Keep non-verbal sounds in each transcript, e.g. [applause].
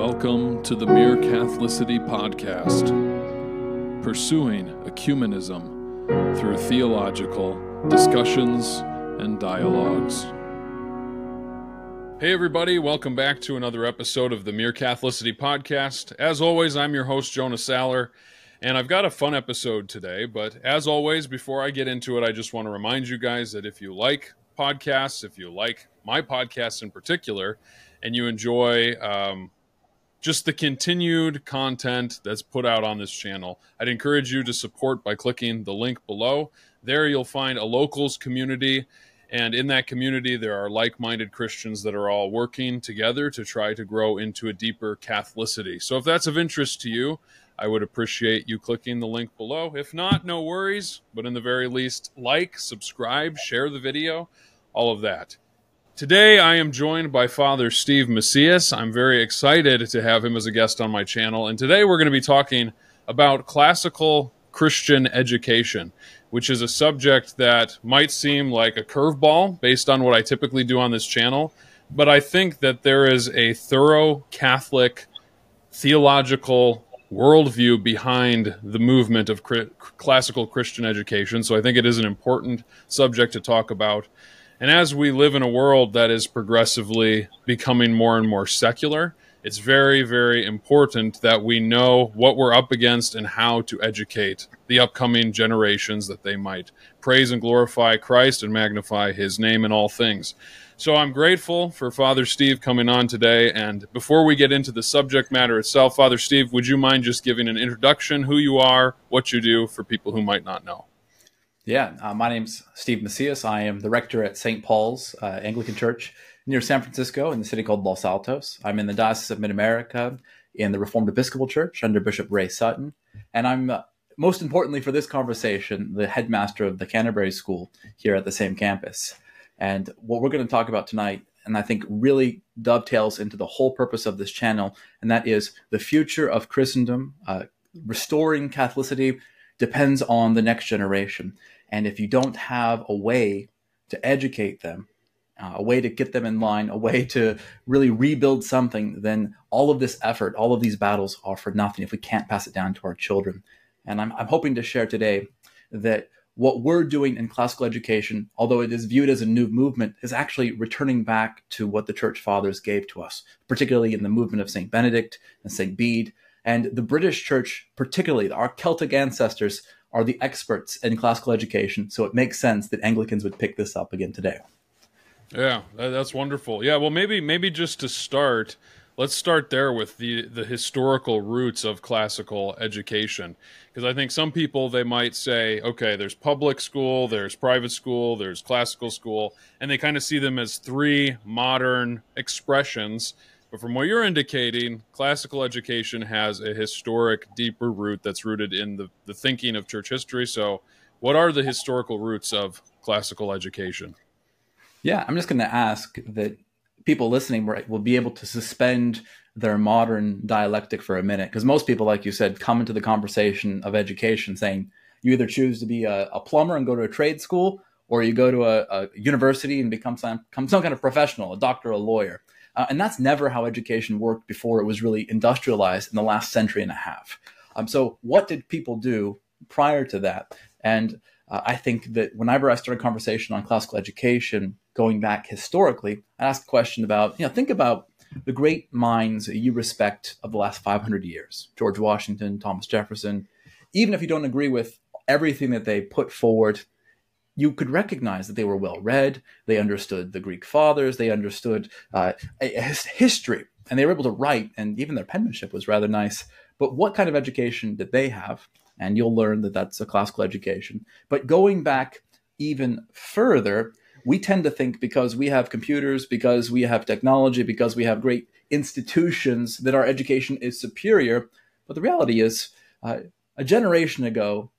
Welcome to the Mere Catholicity Podcast, pursuing ecumenism through theological discussions and dialogues. Hey, everybody, welcome back to another episode of the Mere Catholicity Podcast. As always, I'm your host, Jonah Saller, and I've got a fun episode today. But as always, before I get into it, I just want to remind you guys that if you like podcasts, if you like my podcast in particular, and you enjoy um, just the continued content that's put out on this channel, I'd encourage you to support by clicking the link below. There you'll find a locals community. And in that community, there are like minded Christians that are all working together to try to grow into a deeper Catholicity. So if that's of interest to you, I would appreciate you clicking the link below. If not, no worries. But in the very least, like, subscribe, share the video, all of that. Today, I am joined by Father Steve Macias. I'm very excited to have him as a guest on my channel. And today, we're going to be talking about classical Christian education, which is a subject that might seem like a curveball based on what I typically do on this channel. But I think that there is a thorough Catholic theological worldview behind the movement of classical Christian education. So I think it is an important subject to talk about. And as we live in a world that is progressively becoming more and more secular, it's very, very important that we know what we're up against and how to educate the upcoming generations that they might praise and glorify Christ and magnify his name in all things. So I'm grateful for Father Steve coming on today. And before we get into the subject matter itself, Father Steve, would you mind just giving an introduction, who you are, what you do for people who might not know? Yeah, uh, my name's Steve Macias. I am the rector at St. Paul's uh, Anglican Church near San Francisco in the city called Los Altos. I'm in the Diocese of Mid America in the Reformed Episcopal Church under Bishop Ray Sutton. And I'm, uh, most importantly for this conversation, the headmaster of the Canterbury School here at the same campus. And what we're going to talk about tonight, and I think really dovetails into the whole purpose of this channel, and that is the future of Christendom, uh, restoring Catholicity depends on the next generation. And if you don't have a way to educate them, uh, a way to get them in line, a way to really rebuild something, then all of this effort, all of these battles are for nothing if we can't pass it down to our children. And I'm, I'm hoping to share today that what we're doing in classical education, although it is viewed as a new movement, is actually returning back to what the church fathers gave to us, particularly in the movement of St. Benedict and St. Bede. And the British church, particularly our Celtic ancestors, are the experts in classical education. So it makes sense that Anglicans would pick this up again today. Yeah, that's wonderful. Yeah, well, maybe maybe just to start, let's start there with the the historical roots of classical education, because I think some people they might say, okay, there's public school, there's private school, there's classical school, and they kind of see them as three modern expressions but from what you're indicating, classical education has a historic, deeper root that's rooted in the, the thinking of church history. So, what are the historical roots of classical education? Yeah, I'm just going to ask that people listening will be able to suspend their modern dialectic for a minute. Because most people, like you said, come into the conversation of education saying you either choose to be a, a plumber and go to a trade school, or you go to a, a university and become some, become some kind of professional, a doctor, a lawyer. Uh, and that's never how education worked before it was really industrialized in the last century and a half. Um, so, what did people do prior to that? And uh, I think that whenever I start a conversation on classical education, going back historically, I ask a question about, you know, think about the great minds you respect of the last 500 years George Washington, Thomas Jefferson. Even if you don't agree with everything that they put forward you could recognize that they were well read. They understood the Greek fathers. They understood uh, history, and they were able to write. And even their penmanship was rather nice. But what kind of education did they have? And you'll learn that that's a classical education. But going back even further, we tend to think because we have computers, because we have technology, because we have great institutions, that our education is superior. But the reality is, uh, a generation ago,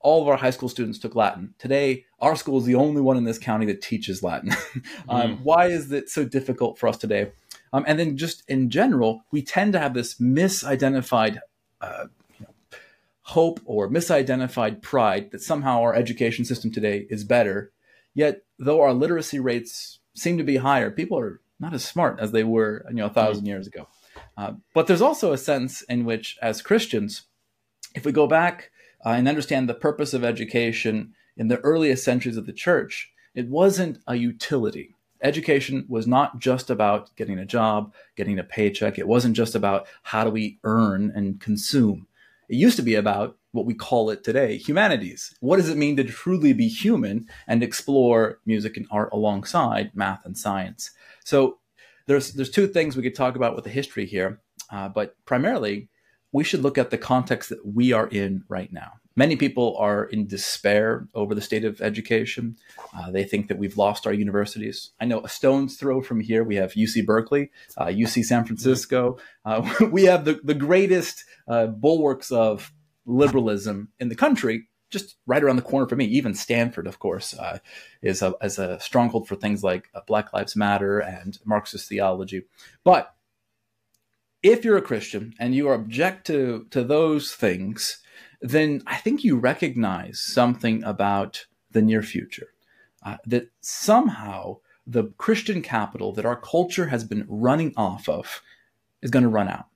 all of our high school students took Latin. Today, our school is the only one in this county that teaches Latin. [laughs] um, mm. Why is it so difficult for us today? Um, and then, just in general, we tend to have this misidentified uh, you know, hope or misidentified pride that somehow our education system today is better. Yet, though our literacy rates seem to be higher, people are not as smart as they were, you know, a thousand mm. years ago. Uh, but there's also a sense in which, as Christians, if we go back uh, and understand the purpose of education in the earliest centuries of the church, it wasn't a utility. Education was not just about getting a job, getting a paycheck. It wasn't just about how do we earn and consume. It used to be about what we call it today humanities. What does it mean to truly be human and explore music and art alongside math and science? So there's there's two things we could talk about with the history here, uh, but primarily we should look at the context that we are in right now. Many people are in despair over the state of education. Uh, they think that we've lost our universities. I know a stone's throw from here, we have UC Berkeley, uh, UC San Francisco. Uh, [laughs] we have the, the greatest uh, bulwarks of liberalism in the country, just right around the corner for me. Even Stanford, of course, uh, is, a, is a stronghold for things like uh, Black Lives Matter and Marxist theology. But if you're a Christian and you object to, to those things, then I think you recognize something about the near future. Uh, that somehow the Christian capital that our culture has been running off of is going to run out.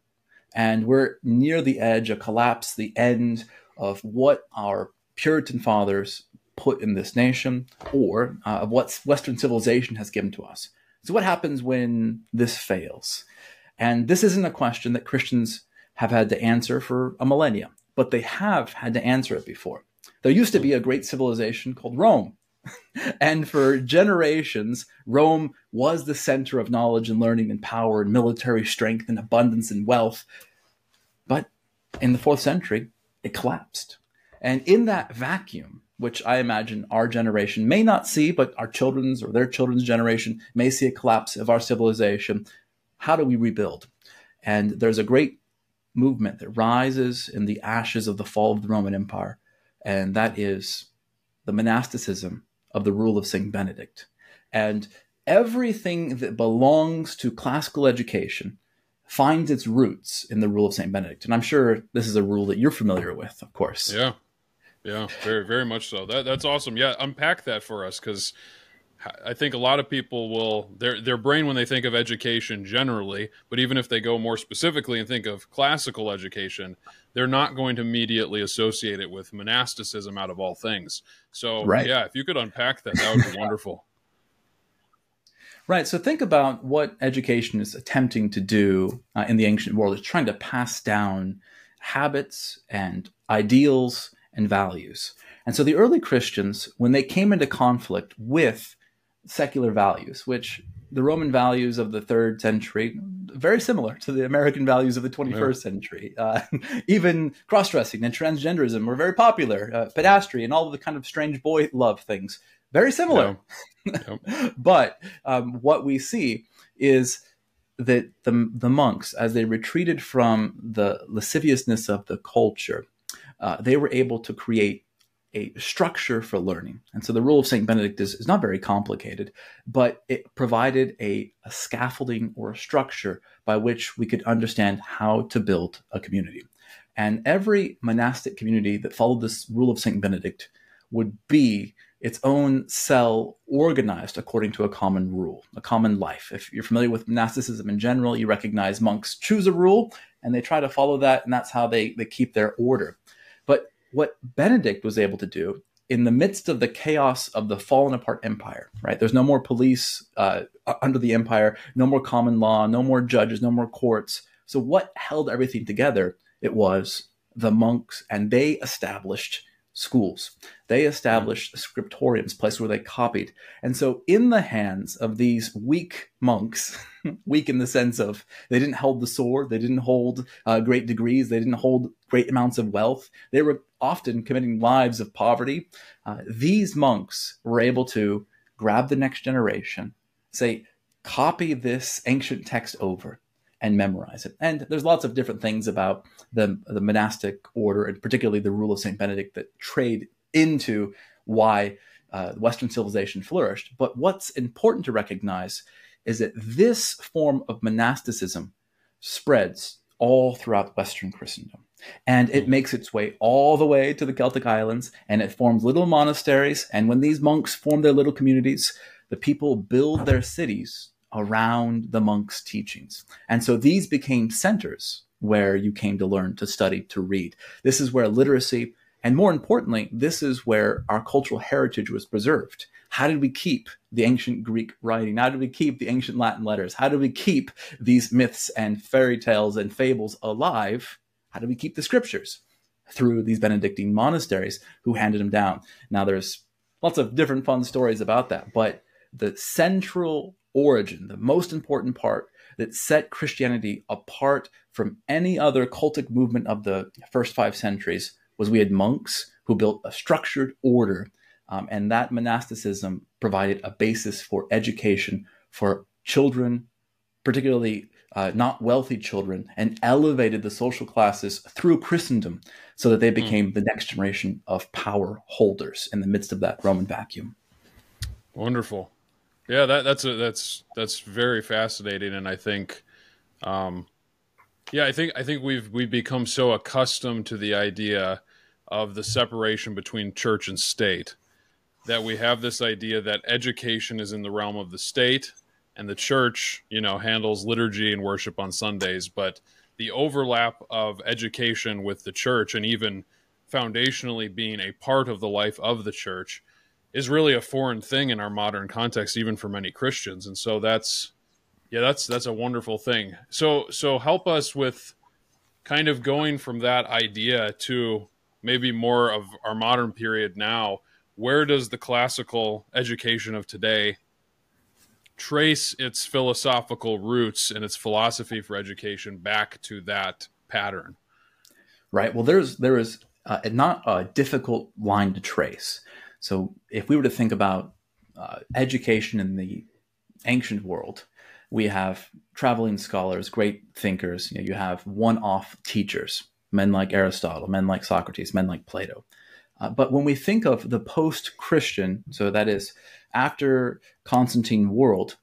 And we're near the edge, a collapse, the end of what our Puritan fathers put in this nation or uh, of what Western civilization has given to us. So, what happens when this fails? And this isn't a question that Christians have had to answer for a millennia, but they have had to answer it before. There used to be a great civilization called Rome. [laughs] and for generations, Rome was the center of knowledge and learning and power and military strength and abundance and wealth. But in the fourth century, it collapsed. And in that vacuum, which I imagine our generation may not see, but our children's or their children's generation may see a collapse of our civilization, how do we rebuild? And there's a great movement that rises in the ashes of the fall of the Roman Empire, and that is the monasticism of the rule of St. Benedict. And everything that belongs to classical education finds its roots in the rule of St. Benedict. And I'm sure this is a rule that you're familiar with, of course. Yeah. Yeah, very, very much so. That, that's awesome. Yeah, unpack that for us because I think a lot of people will their their brain when they think of education generally, but even if they go more specifically and think of classical education, they're not going to immediately associate it with monasticism out of all things. So right. yeah, if you could unpack that, that would be wonderful. [laughs] Right. So think about what education is attempting to do uh, in the ancient world. It's trying to pass down habits and ideals and values. And so the early Christians, when they came into conflict with secular values, which the Roman values of the third century, very similar to the American values of the 21st yeah. century. Uh, [laughs] even cross dressing and transgenderism were very popular. Uh, pedastry and all of the kind of strange boy love things, very similar. Yeah. [laughs] Yep. but um, what we see is that the, the monks, as they retreated from the lasciviousness of the culture, uh, they were able to create a structure for learning. And so the rule of St. Benedict is, is not very complicated, but it provided a, a scaffolding or a structure by which we could understand how to build a community. And every monastic community that followed this rule of St. Benedict would be its own cell organized according to a common rule, a common life. If you're familiar with monasticism in general, you recognize monks choose a rule and they try to follow that, and that's how they, they keep their order. What Benedict was able to do in the midst of the chaos of the fallen apart empire, right? There's no more police uh, under the empire, no more common law, no more judges, no more courts. So, what held everything together? It was the monks, and they established schools. They established scriptoriums, places where they copied. And so, in the hands of these weak monks, [laughs] weak in the sense of they didn't hold the sword, they didn't hold uh, great degrees, they didn't hold great amounts of wealth, they were often committing lives of poverty. Uh, these monks were able to grab the next generation, say, copy this ancient text over and memorize it. And there's lots of different things about the, the monastic order, and particularly the rule of St. Benedict, that trade into why uh, Western civilization flourished. But what's important to recognize is that this form of monasticism spreads all throughout Western Christendom. And it hmm. makes its way all the way to the Celtic Islands, and it forms little monasteries. And when these monks form their little communities, the people build their cities around the monks' teachings. And so these became centers where you came to learn, to study, to read. This is where literacy, and more importantly, this is where our cultural heritage was preserved. How did we keep the ancient Greek writing? How did we keep the ancient Latin letters? How did we keep these myths and fairy tales and fables alive? How do we keep the scriptures? Through these Benedictine monasteries who handed them down. Now, there's lots of different fun stories about that, but the central origin, the most important part that set Christianity apart from any other cultic movement of the first five centuries was we had monks who built a structured order um, and that monasticism provided a basis for education for children, particularly uh, not wealthy children, and elevated the social classes through Christendom so that they hmm. became mm. the next generation of power holders in the midst of that Roman vacuum. Wonderful. Yeah, that, that's a, that's that's very fascinating, and I think, um, yeah, I think I think we've we've become so accustomed to the idea of the separation between church and state that we have this idea that education is in the realm of the state and the church, you know, handles liturgy and worship on Sundays, but the overlap of education with the church and even foundationally being a part of the life of the church is really a foreign thing in our modern context even for many Christians. And so that's yeah, that's that's a wonderful thing. So so help us with kind of going from that idea to maybe more of our modern period now where does the classical education of today trace its philosophical roots and its philosophy for education back to that pattern? Right. Well, there's there is uh, not a difficult line to trace. So if we were to think about uh, education in the ancient world, we have traveling scholars, great thinkers. You, know, you have one-off teachers, men like Aristotle, men like Socrates, men like Plato. Uh, but when we think of the post Christian, so that is after Constantine world,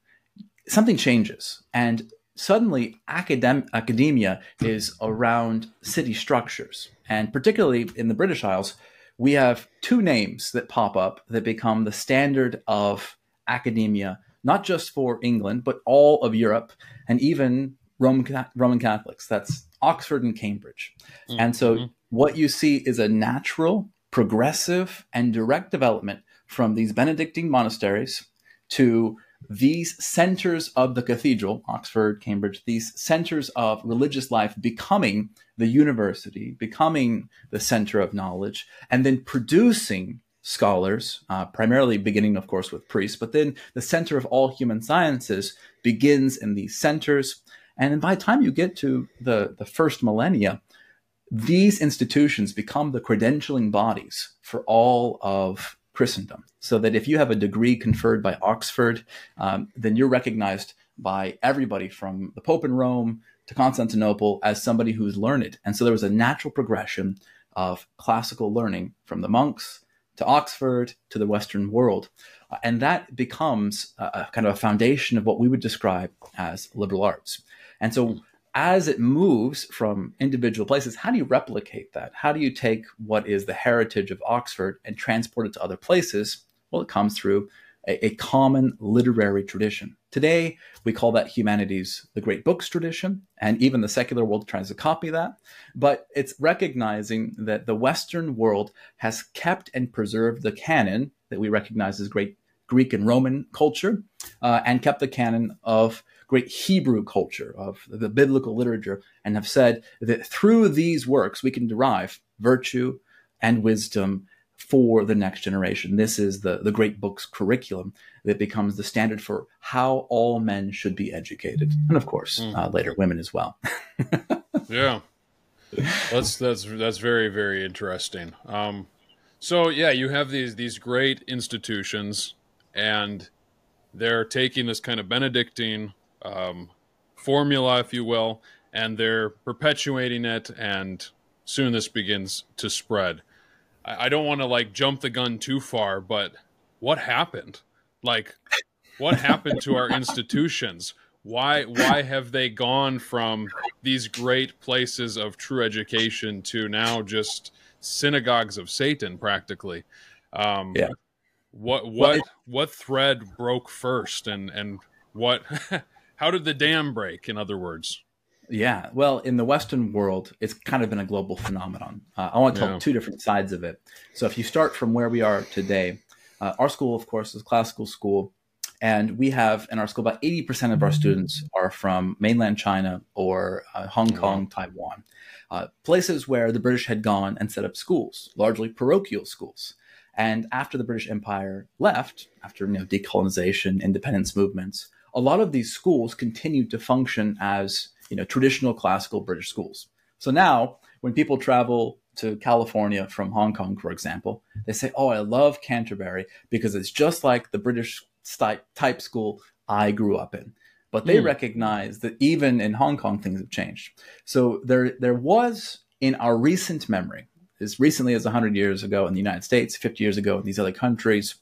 something changes. And suddenly academ- academia is around city structures. And particularly in the British Isles, we have two names that pop up that become the standard of academia, not just for England, but all of Europe and even Roman, Roman Catholics. That's Oxford and Cambridge. Mm-hmm. And so what you see is a natural progressive and direct development from these Benedictine monasteries to these centers of the cathedral, Oxford, Cambridge, these centers of religious life becoming the university, becoming the center of knowledge, and then producing scholars, uh, primarily beginning, of course, with priests, but then the center of all human sciences begins in these centers. And by the time you get to the, the first millennia, these institutions become the credentialing bodies for all of Christendom. So that if you have a degree conferred by Oxford, um, then you're recognized by everybody from the Pope in Rome to Constantinople as somebody who's learned. And so there was a natural progression of classical learning from the monks to Oxford to the Western world. Uh, and that becomes a, a kind of a foundation of what we would describe as liberal arts. And so as it moves from individual places, how do you replicate that? How do you take what is the heritage of Oxford and transport it to other places? Well, it comes through a, a common literary tradition. Today, we call that humanities the great books tradition, and even the secular world tries to copy that. But it's recognizing that the Western world has kept and preserved the canon that we recognize as great Greek and Roman culture, uh, and kept the canon of great Hebrew culture, of the biblical literature, and have said that through these works we can derive virtue and wisdom for the next generation. This is the, the great book's curriculum that becomes the standard for how all men should be educated. And of course, mm. uh, later women as well. [laughs] yeah. That's that's that's very very interesting. Um, so yeah, you have these these great institutions, and they're taking this kind of Benedictine um, formula, if you will, and they're perpetuating it. And soon this begins to spread. I, I don't want to like jump the gun too far, but what happened? Like, what happened to our institutions? Why why have they gone from these great places of true education to now just synagogues of Satan, practically? Um, yeah. What what well, it, what thread broke first, and and what [laughs] how did the dam break in other words? Yeah well in the western world it's kind of been a global phenomenon. Uh, i want to tell yeah. two different sides of it. So if you start from where we are today uh, our school of course is a classical school and we have in our school about 80% of our students are from mainland china or uh, hong kong taiwan uh, places where the british had gone and set up schools largely parochial schools. And after the British Empire left, after you know, decolonization, independence movements, a lot of these schools continued to function as you know traditional classical British schools. So now, when people travel to California from Hong Kong, for example, they say, "Oh, I love Canterbury because it's just like the British type school I grew up in." But they mm. recognize that even in Hong Kong, things have changed. So there, there was in our recent memory, as recently as 100 years ago in the United States, 50 years ago in these other countries,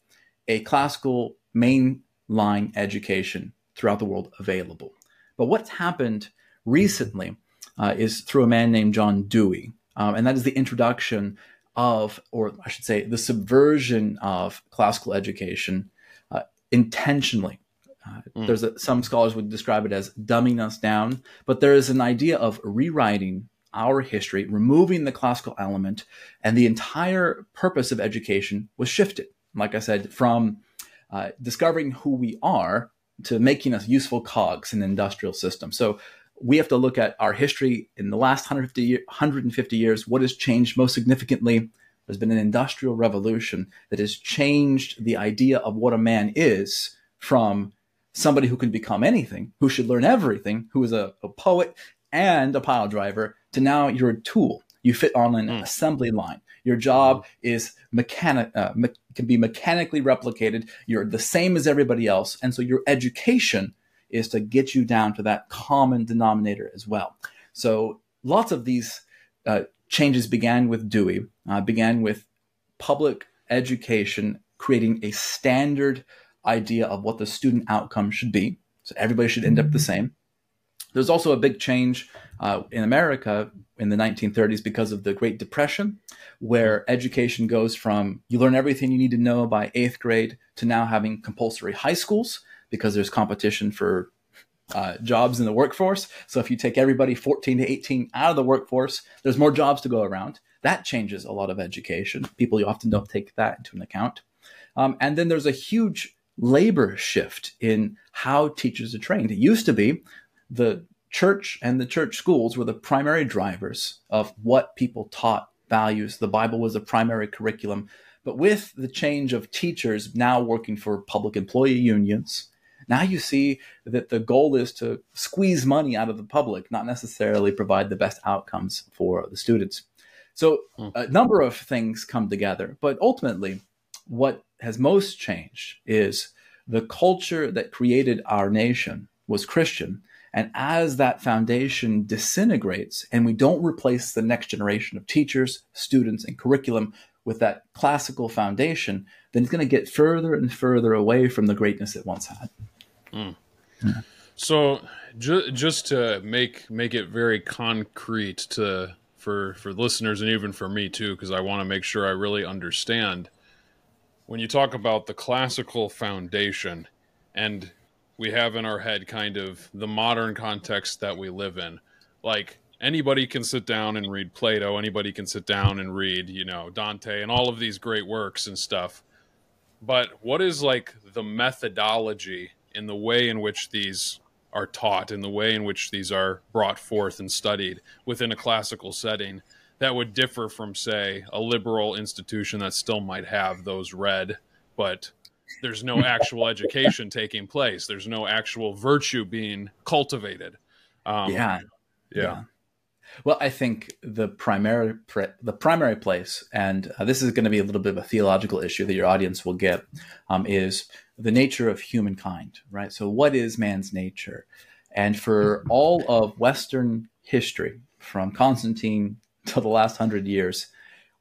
a classical mainline education throughout the world available. But what's happened recently uh, is through a man named John Dewey, um, and that is the introduction of, or I should say, the subversion of classical education uh, intentionally. Uh, mm. There's a, some scholars would describe it as dumbing us down, but there is an idea of rewriting our history, removing the classical element, and the entire purpose of education was shifted. Like I said, from uh, discovering who we are to making us useful cogs in the industrial system. So we have to look at our history in the last 150, 150 years. What has changed most significantly? There's been an industrial revolution that has changed the idea of what a man is from somebody who can become anything, who should learn everything, who is a, a poet and a pile driver, to now you're a tool. You fit on an mm. assembly line. Your job is mechanic uh, me- can be mechanically replicated. You're the same as everybody else, and so your education is to get you down to that common denominator as well. So lots of these uh, changes began with Dewey, uh, began with public education creating a standard idea of what the student outcome should be. So everybody should end up the same. There's also a big change uh, in America in the 1930s because of the Great Depression, where education goes from you learn everything you need to know by eighth grade to now having compulsory high schools because there's competition for uh, jobs in the workforce. So if you take everybody 14 to 18 out of the workforce, there's more jobs to go around. That changes a lot of education. People often don't take that into an account. Um, and then there's a huge labor shift in how teachers are trained. It used to be the church and the church schools were the primary drivers of what people taught values. The Bible was a primary curriculum. But with the change of teachers now working for public employee unions, now you see that the goal is to squeeze money out of the public, not necessarily provide the best outcomes for the students. So hmm. a number of things come together, but ultimately, what has most changed is the culture that created our nation was Christian, and as that foundation disintegrates and we don't replace the next generation of teachers, students, and curriculum with that classical foundation, then it's going to get further and further away from the greatness it once had. Mm. Yeah. So, ju- just to make make it very concrete to for for listeners and even for me too, because I want to make sure I really understand. When you talk about the classical foundation, and we have in our head kind of the modern context that we live in. Like anybody can sit down and read Plato, anybody can sit down and read, you know, Dante and all of these great works and stuff. But what is like the methodology in the way in which these are taught, in the way in which these are brought forth and studied within a classical setting that would differ from, say, a liberal institution that still might have those read but there's no actual education taking place. There's no actual virtue being cultivated. Um, yeah. yeah. yeah. Well, I think the primary the primary place, and uh, this is going to be a little bit of a theological issue that your audience will get, um, is the nature of humankind, right? So, what is man's nature? And for all of Western history, from Constantine to the last hundred years,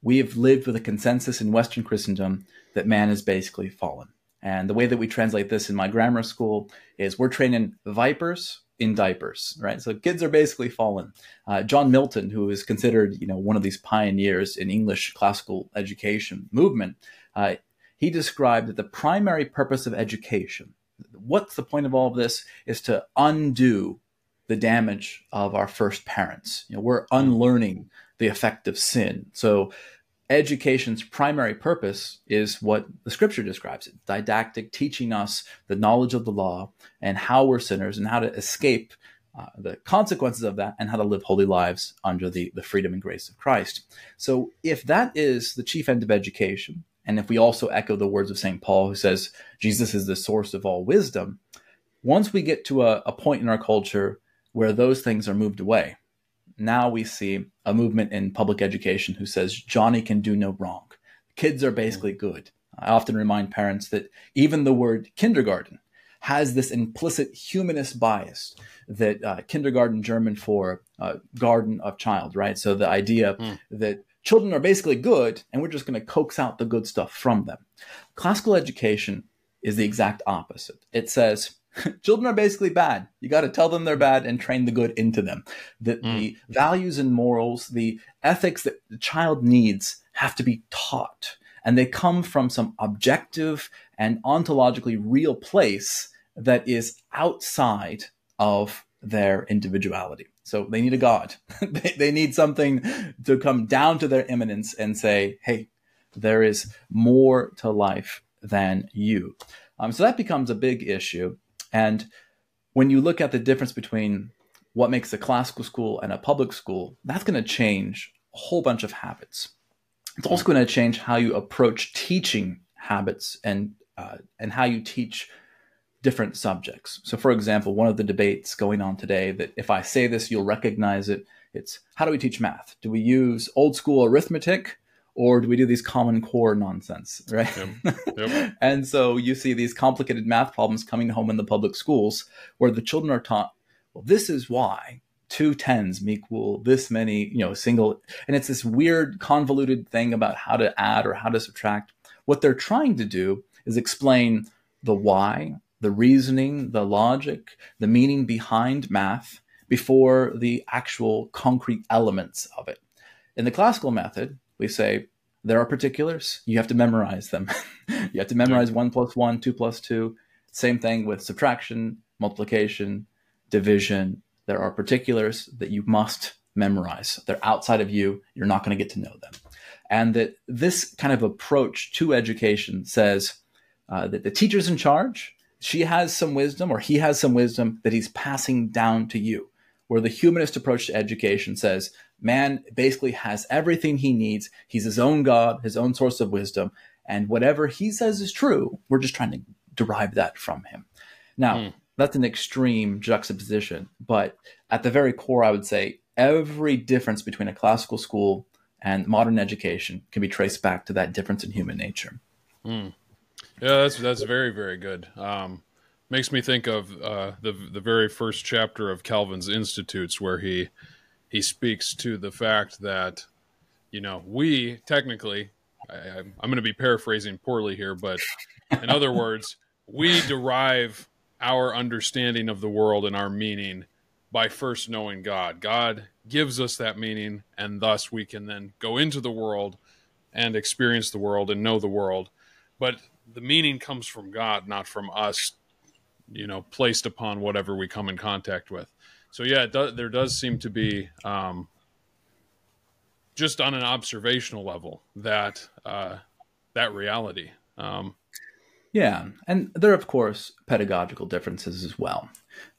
we have lived with a consensus in Western Christendom that man is basically fallen. And the way that we translate this in my grammar school is we're training vipers in diapers, right? So kids are basically fallen. Uh, John Milton, who is considered, you know, one of these pioneers in English classical education movement, uh, he described that the primary purpose of education what's the point of all of this? Is to undo the damage of our first parents. You know, we're unlearning the effect of sin. So education's primary purpose is what the scripture describes it didactic, teaching us the knowledge of the law and how we're sinners and how to escape uh, the consequences of that and how to live holy lives under the, the freedom and grace of Christ. So, if that is the chief end of education, and if we also echo the words of St. Paul, who says Jesus is the source of all wisdom, once we get to a, a point in our culture where those things are moved away, now we see a movement in public education who says Johnny can do no wrong. Kids are basically mm. good. I often remind parents that even the word kindergarten has this implicit humanist bias that uh, kindergarten German for uh, garden of child, right? So the idea mm. that children are basically good and we're just going to coax out the good stuff from them. Classical education is the exact opposite. It says [laughs] children are basically bad. You got to tell them they're bad and train the good into them. That mm. the values and morals, the ethics that the child needs have to be taught. And they come from some objective and ontologically real place that is outside of their individuality. So they need a God. [laughs] they, they need something to come down to their immanence and say, hey, there is more to life than you. Um, so that becomes a big issue. And when you look at the difference between what makes a classical school and a public school, that's going to change a whole bunch of habits. It's also going to change how you approach teaching habits and uh, and how you teach different subjects. So, for example, one of the debates going on today that if I say this, you'll recognize it. It's how do we teach math? Do we use old school arithmetic or do we do these common core nonsense [laughs] right yep. Yep. [laughs] and so you see these complicated math problems coming home in the public schools where the children are taught well this is why two tens equal this many you know single and it's this weird convoluted thing about how to add or how to subtract what they're trying to do is explain the why the reasoning the logic the meaning behind math before the actual concrete elements of it in the classical method we say there are particulars. You have to memorize them. [laughs] you have to memorize one plus one, two plus two. Same thing with subtraction, multiplication, division. There are particulars that you must memorize. They're outside of you. You're not going to get to know them. And that this kind of approach to education says uh, that the teacher's in charge. She has some wisdom, or he has some wisdom that he's passing down to you. Where the humanist approach to education says man basically has everything he needs. He's his own God, his own source of wisdom. And whatever he says is true, we're just trying to derive that from him. Now, mm. that's an extreme juxtaposition. But at the very core, I would say every difference between a classical school and modern education can be traced back to that difference in human nature. Mm. Yeah, that's that's very very good. Um, makes me think of uh, the the very first chapter of Calvin's Institutes, where he he speaks to the fact that you know we technically I, am going to be paraphrasing poorly here but in other [laughs] words we derive our understanding of the world and our meaning by first knowing god. God gives us that meaning and thus we can then go into the world and experience the world and know the world. But the meaning comes from god not from us you know placed upon whatever we come in contact with so yeah, do, there does seem to be um, just on an observational level that uh, that reality. Um, yeah, and there are of course pedagogical differences as well.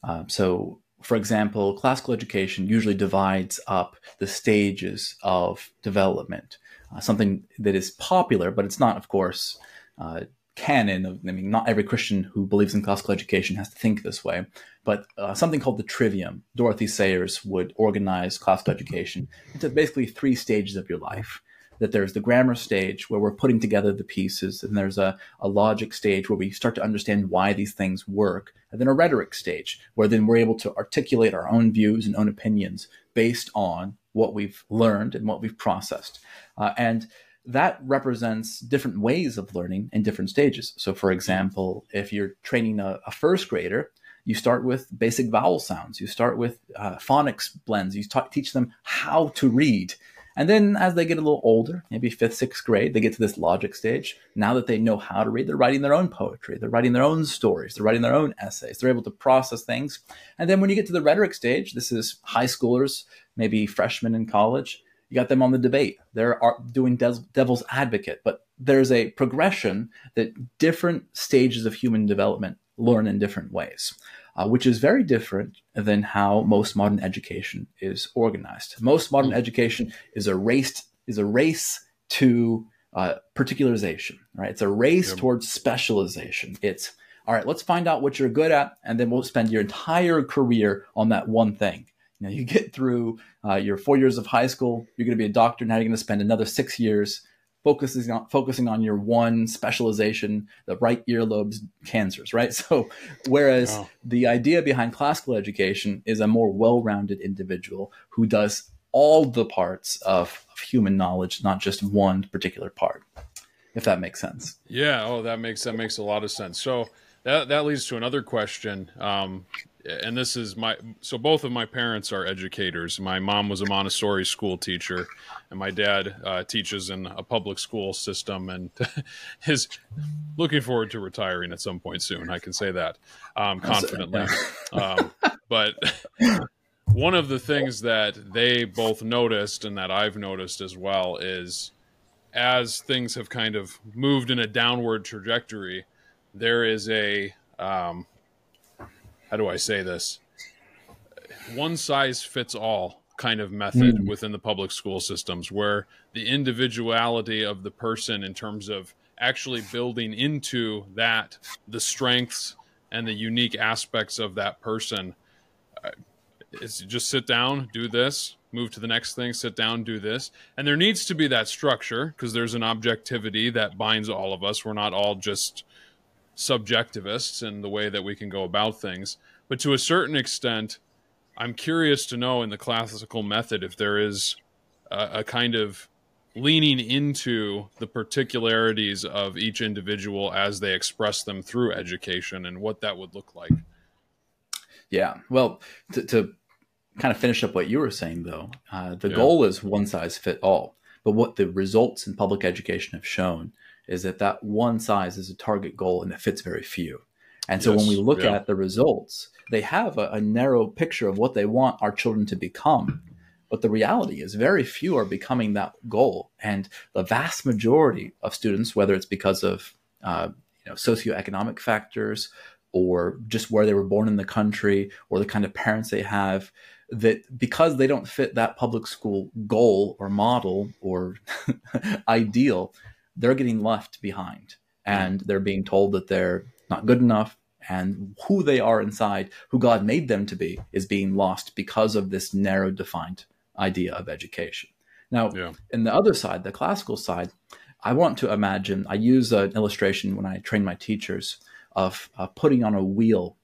Uh, so, for example, classical education usually divides up the stages of development. Uh, something that is popular, but it's not, of course, uh, canon of, I mean, not every Christian who believes in classical education has to think this way, but uh, something called the trivium. Dorothy Sayers would organize classical education into basically three stages of your life. That there's the grammar stage where we're putting together the pieces, and there's a, a logic stage where we start to understand why these things work, and then a rhetoric stage where then we're able to articulate our own views and own opinions based on what we've learned and what we've processed. Uh, and that represents different ways of learning in different stages. So, for example, if you're training a, a first grader, you start with basic vowel sounds. You start with uh, phonics blends. You teach them how to read. And then as they get a little older, maybe fifth, sixth grade, they get to this logic stage. Now that they know how to read, they're writing their own poetry, they're writing their own stories, they're writing their own essays, they're able to process things. And then when you get to the rhetoric stage, this is high schoolers, maybe freshmen in college, you got them on the debate. They're doing devil's advocate, but there's a progression that different stages of human development learn in different ways, uh, which is very different than how most modern education is organized. Most modern mm-hmm. education is a race is a race to uh, particularization, right? It's a race yep. towards specialization. It's all right. Let's find out what you're good at, and then we'll spend your entire career on that one thing. You know, you get through uh, your four years of high school, you're going to be a doctor. Now you're going to spend another six years focusing on focusing on your one specialization, the right earlobes cancers, right? [laughs] So, whereas the idea behind classical education is a more well-rounded individual who does all the parts of, of human knowledge, not just one particular part. If that makes sense. Yeah. Oh, that makes that makes a lot of sense. So that that leads to another question. Um, and this is my so both of my parents are educators. My mom was a Montessori school teacher, and my dad uh, teaches in a public school system and [laughs] is looking forward to retiring at some point soon. I can say that um, confidently. um, but [laughs] one of the things that they both noticed and that I've noticed as well is as things have kind of moved in a downward trajectory, there is a um, how do I say this? One size fits all kind of method mm. within the public school systems where the individuality of the person in terms of actually building into that the strengths and the unique aspects of that person uh, is just sit down do this move to the next thing sit down do this and there needs to be that structure because there's an objectivity that binds all of us we're not all just subjectivists in the way that we can go about things. But to a certain extent, I'm curious to know in the classical method if there is a, a kind of leaning into the particularities of each individual as they express them through education and what that would look like. Yeah. Well, to, to kind of finish up what you were saying, though, uh, the yeah. goal is one size fit all. But what the results in public education have shown is that that one size is a target goal and it fits very few. And so yes, when we look yeah. at the results, they have a, a, narrow picture of what they want our children to become. But the reality is, very few are becoming that goal. And the vast majority of students, whether it's because of uh, you know, socioeconomic factors or just where they were born in the country or the kind of parents they have, that because they don't fit that public school goal or model or [laughs] ideal, they're getting left behind and they're being told that they're not good enough and who they are inside, who God made them to be, is being lost because of this narrow defined idea of education. Now, yeah. in the other side, the classical side, I want to imagine, I use an illustration when I train my teachers of uh, putting on a wheel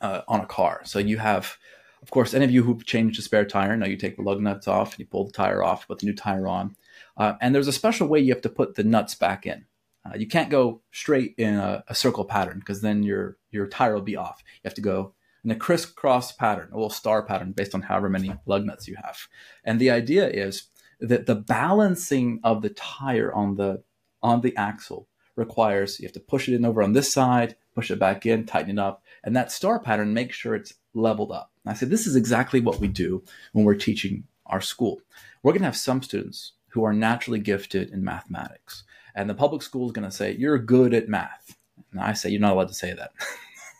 uh, on a car. So you have, of course, any of you who've changed a spare tire know you take the lug nuts off and you pull the tire off, put the new tire on. Uh, and there's a special way you have to put the nuts back in. Uh, you can't go straight in a, a circle pattern because then your your tire will be off. You have to go in a crisscross pattern, a little star pattern based on however many lug nuts you have. And the idea is that the balancing of the tire on the on the axle requires you have to push it in over on this side, push it back in, tighten it up, and that star pattern makes sure it's leveled up. And I say this is exactly what we do when we're teaching our school. We're going to have some students who are naturally gifted in mathematics. And the public school is going to say, You're good at math. And I say, You're not allowed to say that.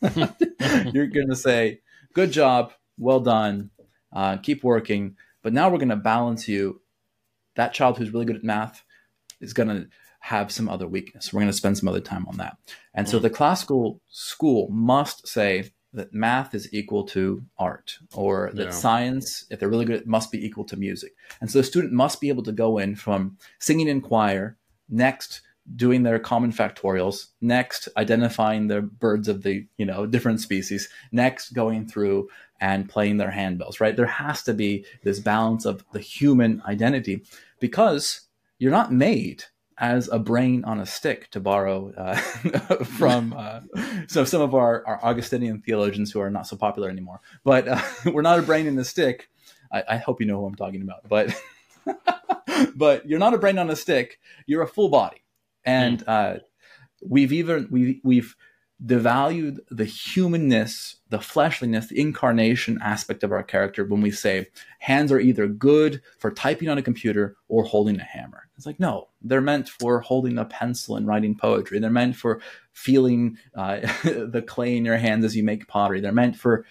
[laughs] You're going to say, Good job, well done, uh, keep working. But now we're going to balance you. That child who's really good at math is going to have some other weakness. We're going to spend some other time on that. And so hmm. the classical school must say, that math is equal to art or that yeah. science if they're really good must be equal to music and so the student must be able to go in from singing in choir next doing their common factorials next identifying the birds of the you know different species next going through and playing their handbells right there has to be this balance of the human identity because you're not made as a brain on a stick, to borrow uh, [laughs] from uh, so some of our, our Augustinian theologians who are not so popular anymore. But uh, [laughs] we're not a brain in a stick. I, I, hope you know who I'm talking about. But [laughs] but you're not a brain on a stick. You're a full body, and uh, we've even we we've devalued the humanness, the fleshliness, the incarnation aspect of our character when we say hands are either good for typing on a computer or holding a hammer. It's like, no, they're meant for holding a pencil and writing poetry. They're meant for feeling uh, [laughs] the clay in your hands as you make pottery. They're meant for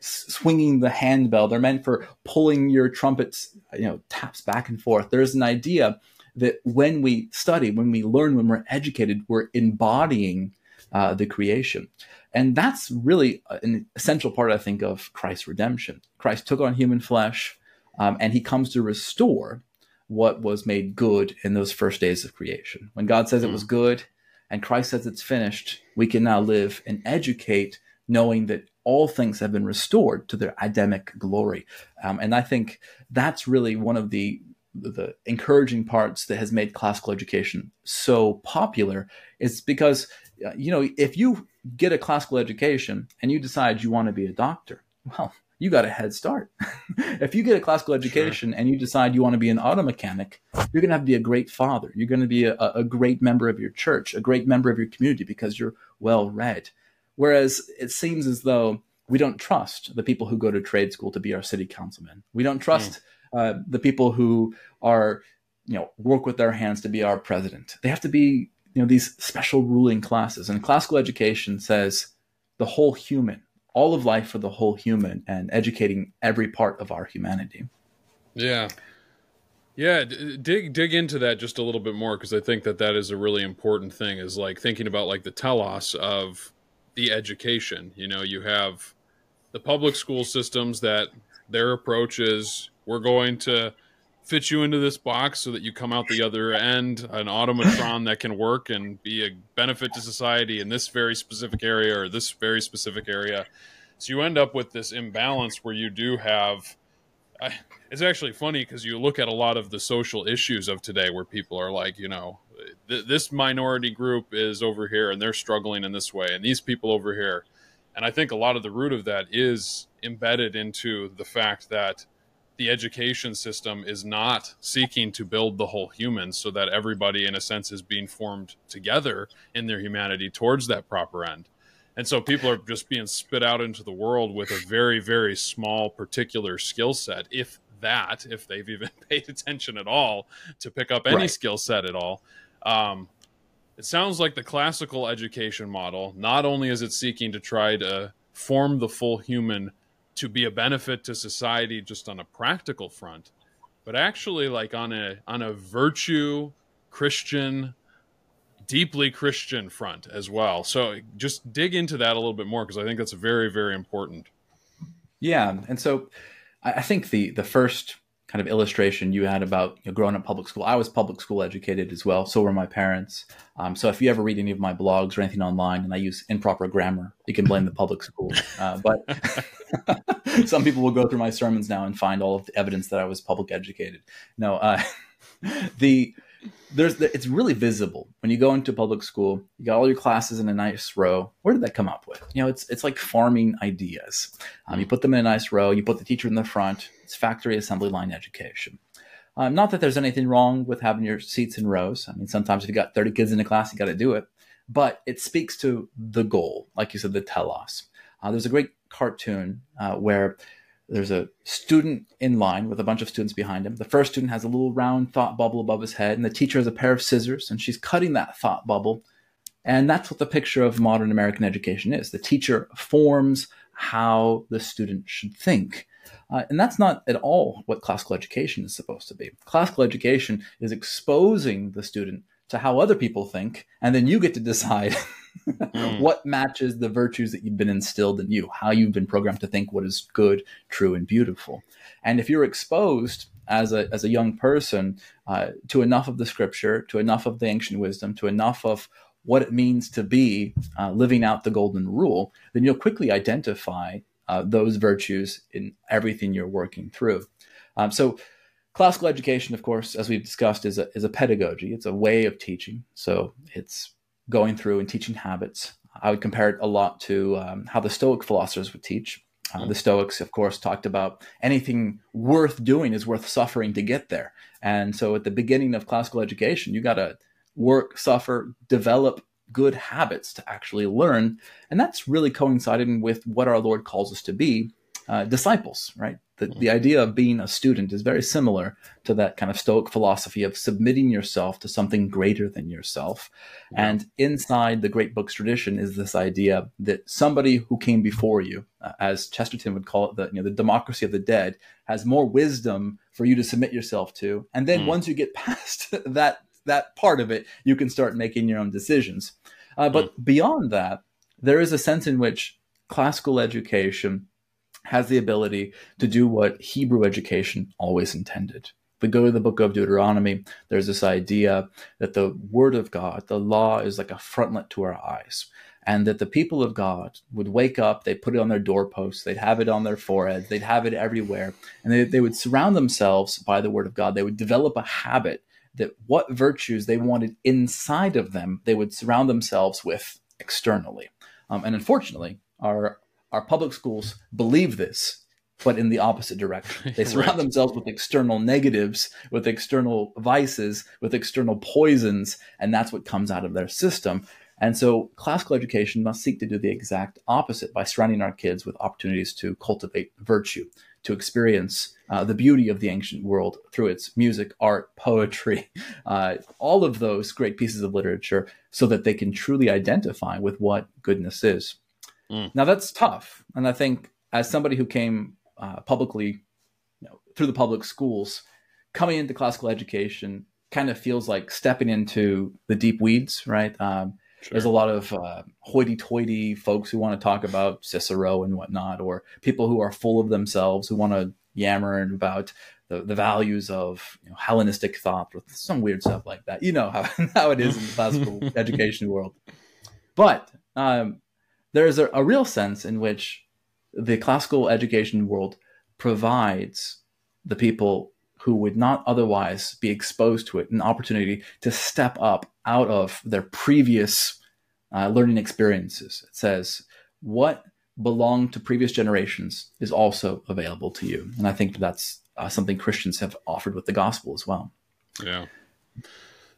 swinging the handbell. They're meant for pulling your trumpets, you know, taps back and forth. There's an idea that when we study, when we learn, when we're educated, we're embodying uh, the creation. And that's really an essential part, I think, of Christ's redemption. Christ took on human flesh um, and he comes to restore what was made good in those first days of creation. When God says mm. it was hmm. good and Christ says it's finished, we can now live and educate knowing that all things have been restored to their Adamic glory. Um, and I think that's really one of the the encouraging parts that has made classical education so popular is because uh, you know if you get a classical education and you decide you want to be a doctor well you got a head start. [laughs] If you get a classical education sure. and you decide you want to be an auto mechanic you're going to have to be a great father. You're going to be a, a great member of your church a great member of your community because you're well read. Whereas it seems as though we don't trust the people who go to trade school to be our city councilmen. We don't trust mm uh, the people who are you know work with their hands to be our president. They have to be you know these special ruling classes. And classical education says the whole human, all of life for the whole human, and educating every part of our humanity. Yeah. Yeah, dig dig into that just a little bit more because I think that that is a really important thing. Is like thinking about like the telos of the education. You know, you have the public school systems that their approach is we're going to fit you into this box so that you come out the other end an automatron that can work and be a benefit to society in this very specific area or this very specific area. So you end up with this imbalance where you do have I, it's actually funny because you look at a lot of the social issues of today where people are like you know th- this minority group is over here and they're struggling in this way and these people over here. And i think a lot of the root of that is embedded into the fact that the education system is not seeking to build the whole human so that everybody in a sense is being formed together in their humanity towards that proper end and so people are just being spit out into the world with a very very small particular skill set if that if they've even [laughs] paid attention at all to pick up any right. skill set at all um, it sounds like the classical education model not only is it seeking to try to form the full human to be a benefit to society just on a practical front, but actually like on a on a virtue Christian deeply Christian front as well. So just dig into that a little bit more because I think that's very very important. Yeah, and so I think the the first kind of illustration you had about you know, growing up public school. I was public school educated as well. So were my parents. Um, so if you ever read any of my blogs or anything online and I use improper grammar, you can blame the public school. Uh, but [laughs] some people will go through my sermons now and find all of the evidence that I was public educated. No, uh, [laughs] the there's the, it's really visible when you go into public school. You got all your classes in a nice row. Where did that come up with? You know, it's it's like farming ideas. Um, you put them in a nice row. You put the teacher in the front. It's factory assembly line education. Um, not that there's anything wrong with having your seats in rows. I mean, sometimes if you got 30 kids in a class, you got to do it. But it speaks to the goal, like you said, the telos. Uh, there's a great cartoon uh, where there's a student in line with a bunch of students behind him. The first student has a little round thought bubble above his head, and the teacher has a pair of scissors, and she's cutting that thought bubble. And that's what the picture of modern American education is. The teacher forms how the student should think. Uh, and that's not at all what classical education is supposed to be. Classical education is exposing the student to how other people think, and then you get to decide [laughs] mm. what matches the virtues that you've been instilled in you, how you've been programmed to think what is good, true, and beautiful. And if you're exposed as a, as a young person uh, to enough of the scripture, to enough of the ancient wisdom, to enough of what it means to be uh, living out the golden rule, then you'll quickly identify uh, those virtues in everything you're working through. Um, so, classical education, of course, as we've discussed, is a, is a pedagogy. It's a way of teaching. So, it's going through and teaching habits. I would compare it a lot to um, how the Stoic philosophers would teach. Uh, the Stoics, of course, talked about anything worth doing is worth suffering to get there. And so at the beginning of classical education, you got to work, suffer, develop good habits to actually learn. And that's really coinciding with what our Lord calls us to be uh, disciples, right? The, the idea of being a student is very similar to that kind of Stoic philosophy of submitting yourself to something greater than yourself. Yeah. And inside the great books tradition is this idea that somebody who came before you, uh, as Chesterton would call it, the, you know, the democracy of the dead, has more wisdom for you to submit yourself to. And then mm. once you get [laughs] past that that part of it, you can start making your own decisions. Uh, but mm. beyond that, there is a sense in which classical education has the ability to do what Hebrew education always intended. If we go to the book of Deuteronomy, there's this idea that the word of God, the law, is like a frontlet to our eyes. And that the people of God would wake up, they'd put it on their doorposts, they'd have it on their foreheads, they'd have it everywhere, and they, they would surround themselves by the word of God. They would develop a habit that what virtues they wanted inside of them, they would surround themselves with externally. Um, and unfortunately, our our public schools believe this, but in the opposite direction. [laughs] They surround right. themselves with external negatives, with external vices, with external poisons, and that's what comes out of their system. And so classical education must seek to do the exact opposite by surrounding our kids with opportunities to cultivate virtue, to experience uh, the beauty of the ancient world through its music, art, poetry, [laughs] uh, all of those great pieces of literature, so that they can truly identify with what goodness is. Mm. Now, that's tough. And I think as somebody who came uh, publicly you know, through the public schools, coming into classical education kind of feels like stepping into the deep weeds, right? Um, Sure. There's a lot of uh, hoity-toity folks who want to talk about Cicero and whatnot, or people who are full of themselves who want to yammer about the, the values of you know, Hellenistic thought or some weird stuff like that. You know how, [laughs] how it is in the classical [laughs] education world. But um, there's a, a real sense in which the classical education world provides the people who would not otherwise be exposed to it an opportunity to step up out of their previous uh, learning experiences. It says, what belonged to previous generations is also available to you. And I think that's uh, something Christians have offered with the gospel as well. Yeah.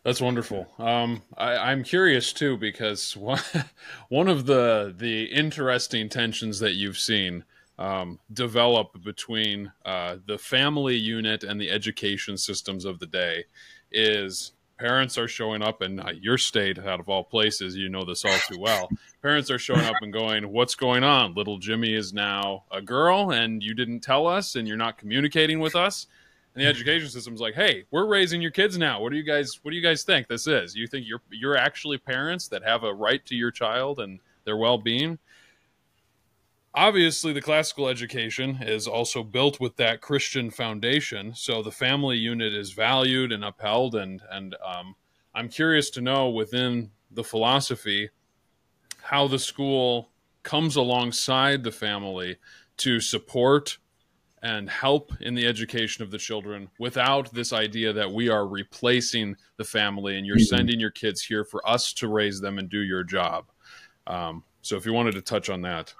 That's wonderful. Um, I, am curious too because one, [laughs] one of the the interesting tensions that you've seen um, develop between uh, the family unit and the education systems of the day is parents are showing up in uh, your state out of all places you know this all too well. Parents are showing up and going what's going on? Little jimmy is now a girl and you didn't tell us and you're not communicating with us and the education system's like hey we're raising your kids now. What do you guys what do you guys think this is? You think you're you're actually parents that have a right to your child and their well-being? Obviously the classical education is also built with that christian foundation. So the family unit is valued and upheld and and um, i'm curious to know within the philosophy how the school comes alongside the family to support and help in the education of the children without this idea that we are replacing the family and you're mm-hmm. sending your kids here for us to raise them and do your job um, so if you wanted to touch on that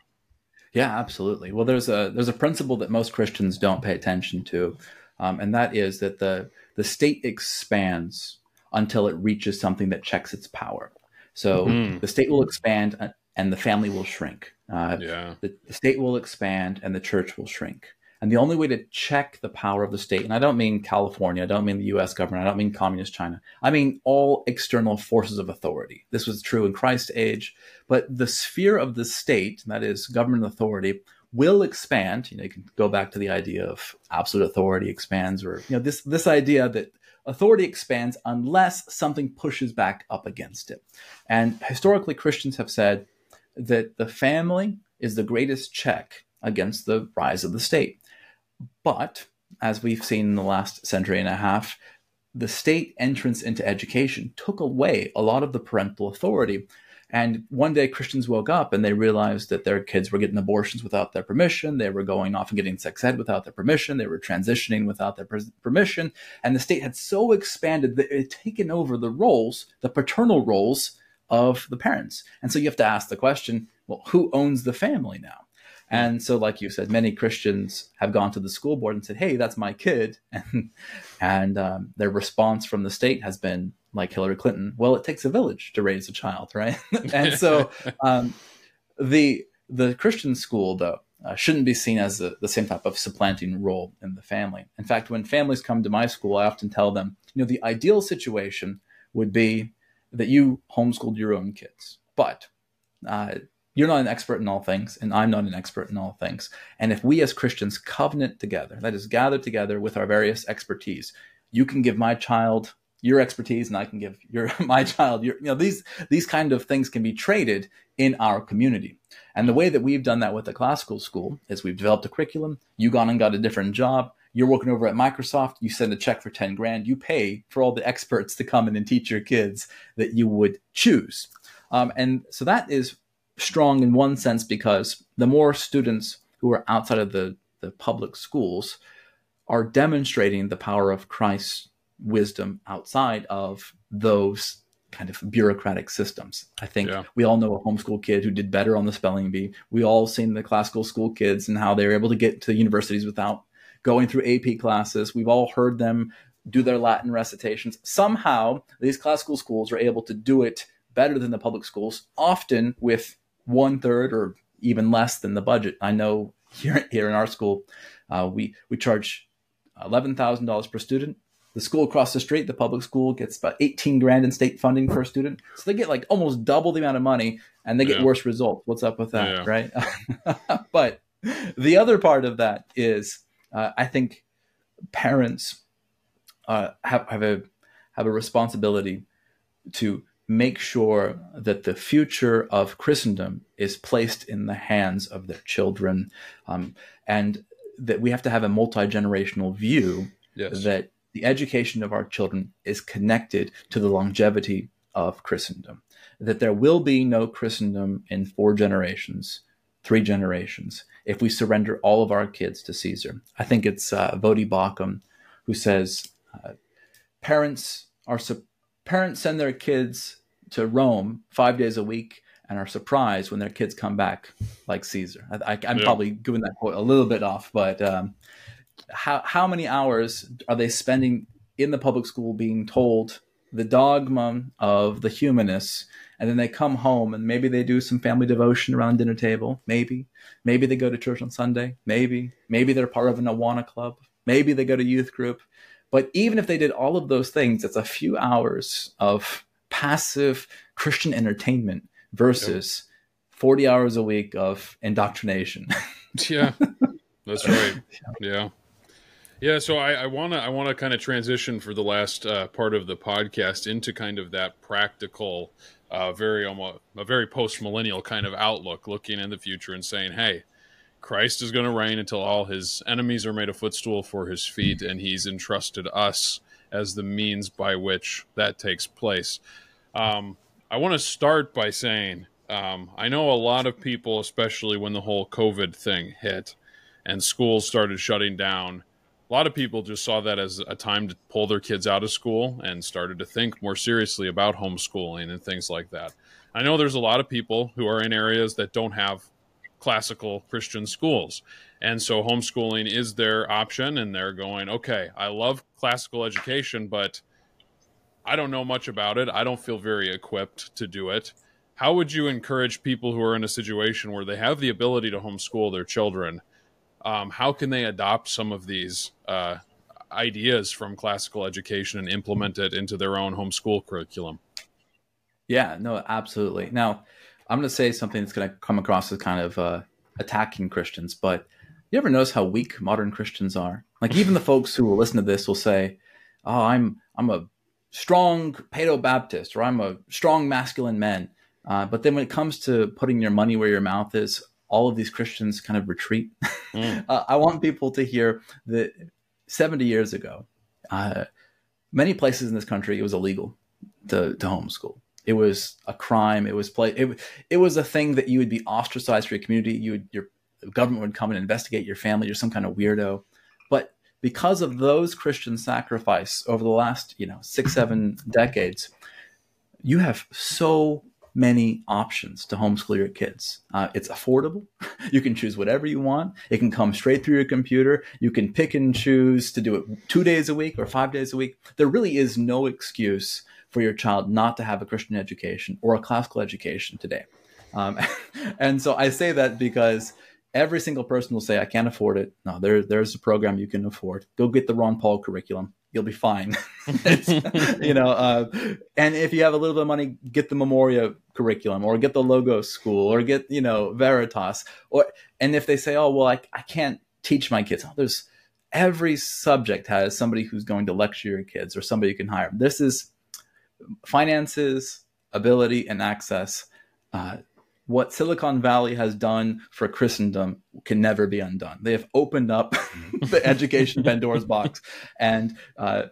yeah, absolutely. Well, there's a there's a principle that most Christians don't pay attention to, um, and that is that the the state expands until it reaches something that checks its power. So mm-hmm. the state will expand uh, and the family will shrink. Uh, yeah. The, the, state will expand and the church will shrink. And the only way to check the power of the state, and I don't mean California, I don't mean the US government, I don't mean communist China, I mean all external forces of authority. This was true in Christ's age, but the sphere of the state, that is government authority, will expand. You know, you can go back to the idea of absolute authority expands, or you know, this this idea that authority expands unless something pushes back up against it. And historically, Christians have said that the family is the greatest check against the rise of the state. But as we've seen in the last century and a half, the state entrance into education took away a lot of the parental authority. And one day Christians woke up and they realized that their kids were getting abortions without their permission. They were going off and getting sex ed without their permission. They were transitioning without their permission. And the state had so expanded that it had taken over the roles, the paternal roles of the parents. And so you have to ask the question well, who owns the family now? And so, like you said, many Christians have gone to the school board and said, "Hey, that's my kid," [laughs] and and um, their response from the state has been like Hillary Clinton. Well, it takes a village to raise a child, right? [laughs] and so, [laughs] um, the the Christian school though uh, shouldn't be seen as a, the same type of supplanting role in the family. In fact, when families come to my school, I often tell them, you know, the ideal situation would be that you homeschooled your own kids, but uh, you're not an expert in all things, and I'm not an expert in all things. And if we as Christians covenant together, that is, gather together with our various expertise, you can give my child your expertise and I can give your [laughs] my child your you know these these kind of things can be traded in our community. And the way that we've done that with the classical school is we've developed a curriculum, you gone and got a different job, you're working over at Microsoft, you send a check for 10 grand, you pay for all the experts to come in and teach your kids that you would choose. Um, and so that is strong in one sense because the more students who are outside of the, the public schools are demonstrating the power of Christ's wisdom outside of those kind of bureaucratic systems. I think yeah. we all know a homeschool kid who did better on the spelling bee. We all seen the classical school kids and how they were able to get to universities without going through AP classes. We've all heard them do their Latin recitations. Somehow, these classical schools are able to do it better than the public schools, often with one third or even less than the budget. I know here here in our school, uh, we we charge eleven thousand dollars per student the school across the street, the public school, gets about 18 grand in state funding per student. So they get like almost double the amount of money and they get yeah. worse results. What's up with that, yeah. right? [laughs] but the other part of that is uh, I think parents uh, have, have a have a responsibility to make sure that the future of Christendom is placed in the hands of their children, um, and that we have to have a multi generational view yes. that the education of our children is connected to the longevity of Christendom. That there will be no Christendom in four generations, three generations, if we surrender all of our kids to Caesar. I think it's uh, Voddie Baucham who says uh, parents are su- parents send their kids to Rome five days a week and are surprised when their kids come back like Caesar. I, am yeah. probably giving that quote a little bit off, but um, how how many hours are they spending in the public school being told the dogma of the humanists and then they come home and maybe they do some family devotion around dinner table? Maybe. Maybe they go to church on sunday? Maybe. Maybe they're part of an awana club? Maybe they go to youth group? But even if they did all of those things it's a few hours of passive christian entertainment versus yep. 40 hours a week of indoctrination. [laughs] Yeah that's right. Yeah. Yeah, so I I, want to I want to kind of transition for the last uh, part of the podcast into kind of that practical, uh, very almost a very post millennial kind of outlook, looking in the future and saying, "Hey, Christ is going to reign until all his enemies are made a footstool for his feet, and he's entrusted us as the means by which that takes place." Um, I want to start by saying um, I know a lot of people, especially when the whole COVID thing hit and schools started shutting down a lot of people just saw that as a time to pull their kids out of school and started to think more seriously about homeschooling and things like that. I know there's a lot of people who are in areas that don't have classical Christian schools. And so homeschooling is their option, and they're going, okay, I love classical education, but I don't know much about it. I don't feel very equipped to do it. How would you encourage people who are in a situation where they have the ability to homeschool their children? um, how can they adopt some of these uh, ideas from classical education and implement it into their own homeschool curriculum? Yeah, no, absolutely. Now, I'm going to say something that's going to come across as kind of uh, attacking Christians, but you ever notice how weak modern Christians are? Like even the folks who will listen to this will say, "Oh, I'm I'm a strong Paedo Baptist, or I'm a strong masculine man." Uh, but then when it comes to putting your money where your mouth is, all of these Christians kind of retreat. Mm. [laughs] uh, I want people to hear that 70 years ago, uh, many places in this country, it was illegal to, to homeschool. It was a crime. It was play. It, it was a thing that you would be ostracized for your community. You would, your government would come and investigate your family. You're some kind of weirdo. But because of those Christian sacrifice over the last, you know, six, seven decades, you have so many options to homeschool your kids. Uh, it's affordable. [laughs] You can choose whatever you want. It can come straight through your computer. You can pick and choose to do it two days a week or five days a week. There really is no excuse for your child not to have a Christian education or a classical education today. Um, [laughs] and so I say that because every single person will say, I can't afford it. No, there, there's a program you can afford. Go get the Ron Paul curriculum you'll be fine. [laughs] you know, uh, and if you have a little bit of money, get the Memoria curriculum or get the Logo school or get, you know, Veritas. Or and if they say, oh well, I, I can't teach my kids. Oh, there's every subject has somebody who's going to lecture your kids or somebody you can hire. This is finances, ability, and access. Uh, what Silicon Valley has done for Christendom can never be undone. They have opened up [laughs] the education Pandora's box, and uh,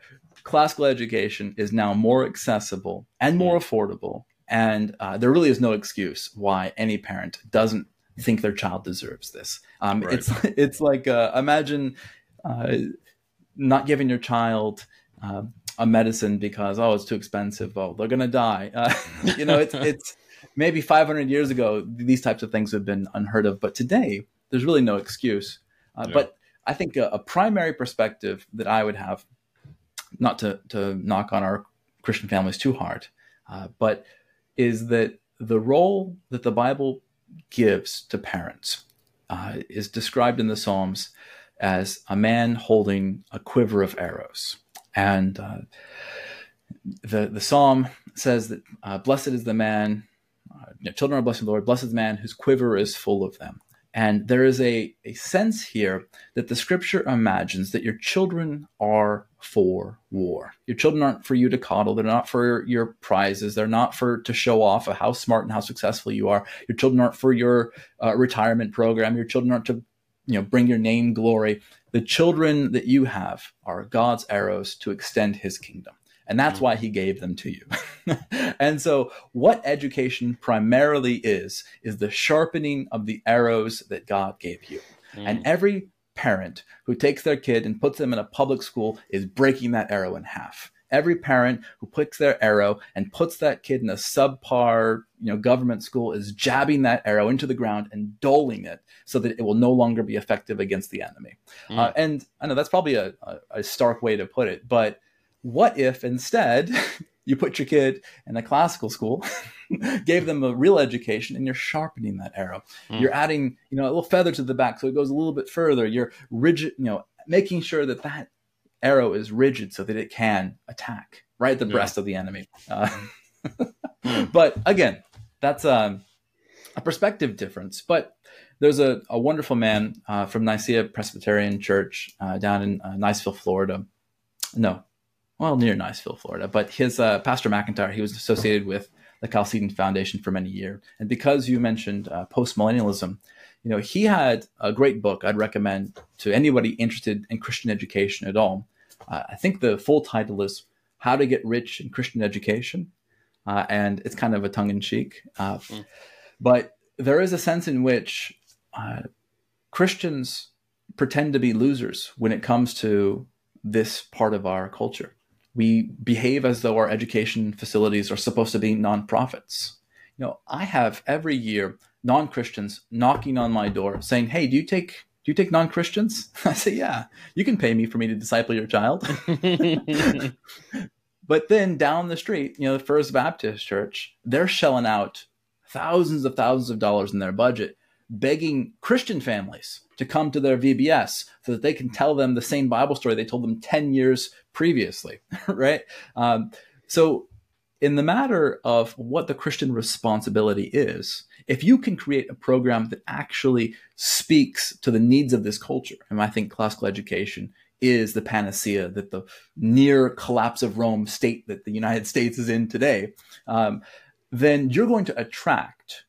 classical education is now more accessible and more affordable. And uh, there really is no excuse why any parent doesn't think their child deserves this. Um, right. It's [laughs] it's like uh, imagine uh, not giving your child. Uh, a medicine because oh it's too expensive oh they're gonna die uh, [laughs] you know it's it's maybe 500 years ago, these types of things have been unheard of. But today, there's really no excuse. Uh, yeah. But I think a, a, primary perspective that I would have, not to, to knock on our Christian families too hard, uh, but is that the role that the Bible gives to parents uh, is described in the Psalms as a man holding a quiver of arrows. And uh, the, the psalm says that uh, blessed is the man know, children are blessed of the Lord, blessed is the man whose quiver is full of them. And there is a, a sense here that the scripture imagines that your children are for war. Your children aren't for you to coddle. They're not for your prizes. They're not for to show off of how smart and how successful you are. Your children aren't for your uh, retirement program. Your children aren't to you know bring your name glory. The children that you have are God's arrows to extend his kingdom. And that's mm. why he gave them to you. [laughs] and so, what education primarily is, is the sharpening of the arrows that God gave you. Mm. And every parent who takes their kid and puts them in a public school is breaking that arrow in half. Every parent who picks their arrow and puts that kid in a subpar, you know, government school is jabbing that arrow into the ground and doling it so that it will no longer be effective against the enemy. Mm. Uh, and I know that's probably a, a, a stark way to put it, but what if instead [laughs] you put your kid in a classical school, [laughs] gave them a real education, and you're sharpening that arrow? Mm. You're adding, you know, a little feather to the back so it goes a little bit further. You're rigid, you know, making sure that that arrow is rigid so that it can attack right at the yeah. breast of the enemy. Uh, [laughs] mm. But again, that's um, a perspective difference. But there's a, a wonderful man uh, from Nicaea Presbyterian Church uh, down in uh, Niceville, Florida. No, well, near Niceville, Florida. But his uh, Pastor McIntyre, he was associated with the Chalcedon Foundation for many years. And because you mentioned uh, postmillennialism, you know, he had a great book I'd recommend to anybody interested in Christian education at all. Uh, I think the full title is How to Get Rich in Christian Education. Uh, and it's kind of a tongue in cheek. Mm. But there is a sense in which uh, Christians pretend to be losers when it comes to this part of our culture we behave as though our education facilities are supposed to be nonprofits. You know, I have every year non-Christians knocking on my door saying, "Hey, do you take do you take non-Christians?" [laughs] I say, "Yeah, you can pay me for me to disciple your child." [laughs] but then down the street, you know, the First Baptist Church, they're shelling out thousands of thousands of dollars in their budget begging Christian families to come to their VBS so that they can tell them the same Bible story they told them 10 years previously, [laughs] right? Um, so, in the matter of what the Christian responsibility is, if you can create a program that actually speaks to the needs of this culture, and I think classical education is the panacea that the near collapse of Rome state that the United [laughs] States is in today, um, then you're going to attract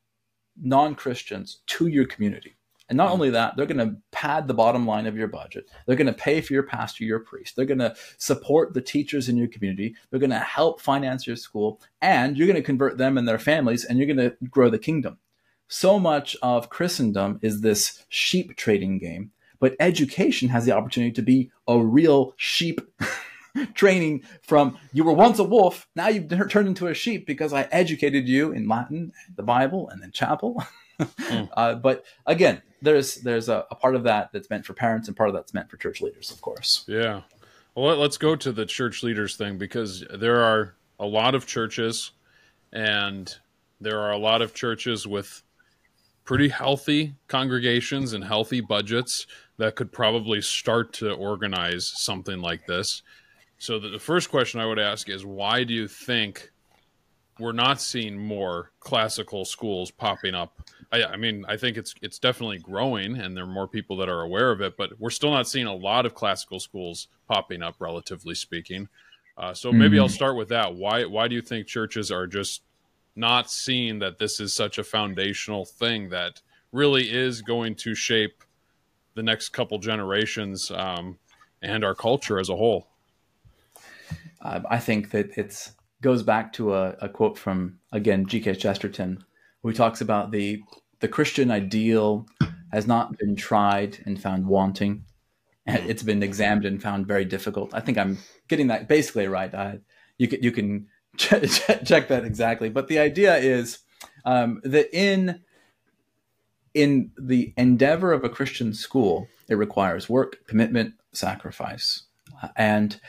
non Christians to your community. And not hmm. only that, they're going to pad the bottom line of your budget. They're going to pay for your pastor, your priest. They're going to support the teachers in your community. They're going to help finance your school. And you're going to convert them and their families, and you're going to grow the kingdom. So much of Christendom is this sheep trading game, but education has the opportunity to be a real sheep [laughs] training from you were once a wolf, now you've turned into a sheep because I educated you in Latin, the Bible, and then chapel. mm. [laughs] uh, but again, there's there's a, a, part of that that's meant for parents and part of that's meant for church leaders, of course. Yeah. Well, let's go to the church leaders thing because there are a lot of churches, and there are a lot of churches with pretty healthy congregations and healthy budgets that could probably start to organize something like this. So the, the first question I would ask is why do you think we're not seeing more classical schools popping up? I, I, mean, I think it's it's definitely growing, and there are more people that are aware of it. But we're still not seeing a lot of classical schools popping up, relatively speaking. Uh, so maybe mm-hmm. I'll start with that. Why why do you think churches are just not seeing that this is such a foundational thing that really is going to shape the next couple generations um, and our culture as a whole? Uh, I think that it goes back to a, a quote from again G.K. Chesterton, who talks about the the Christian ideal has not been tried and found wanting. It's been examined and found very difficult. I think I'm getting that basically right. I, you can you can [laughs] ch- check that exactly, but the idea is um, that in in the endeavor of a Christian school, it requires work, commitment, sacrifice, and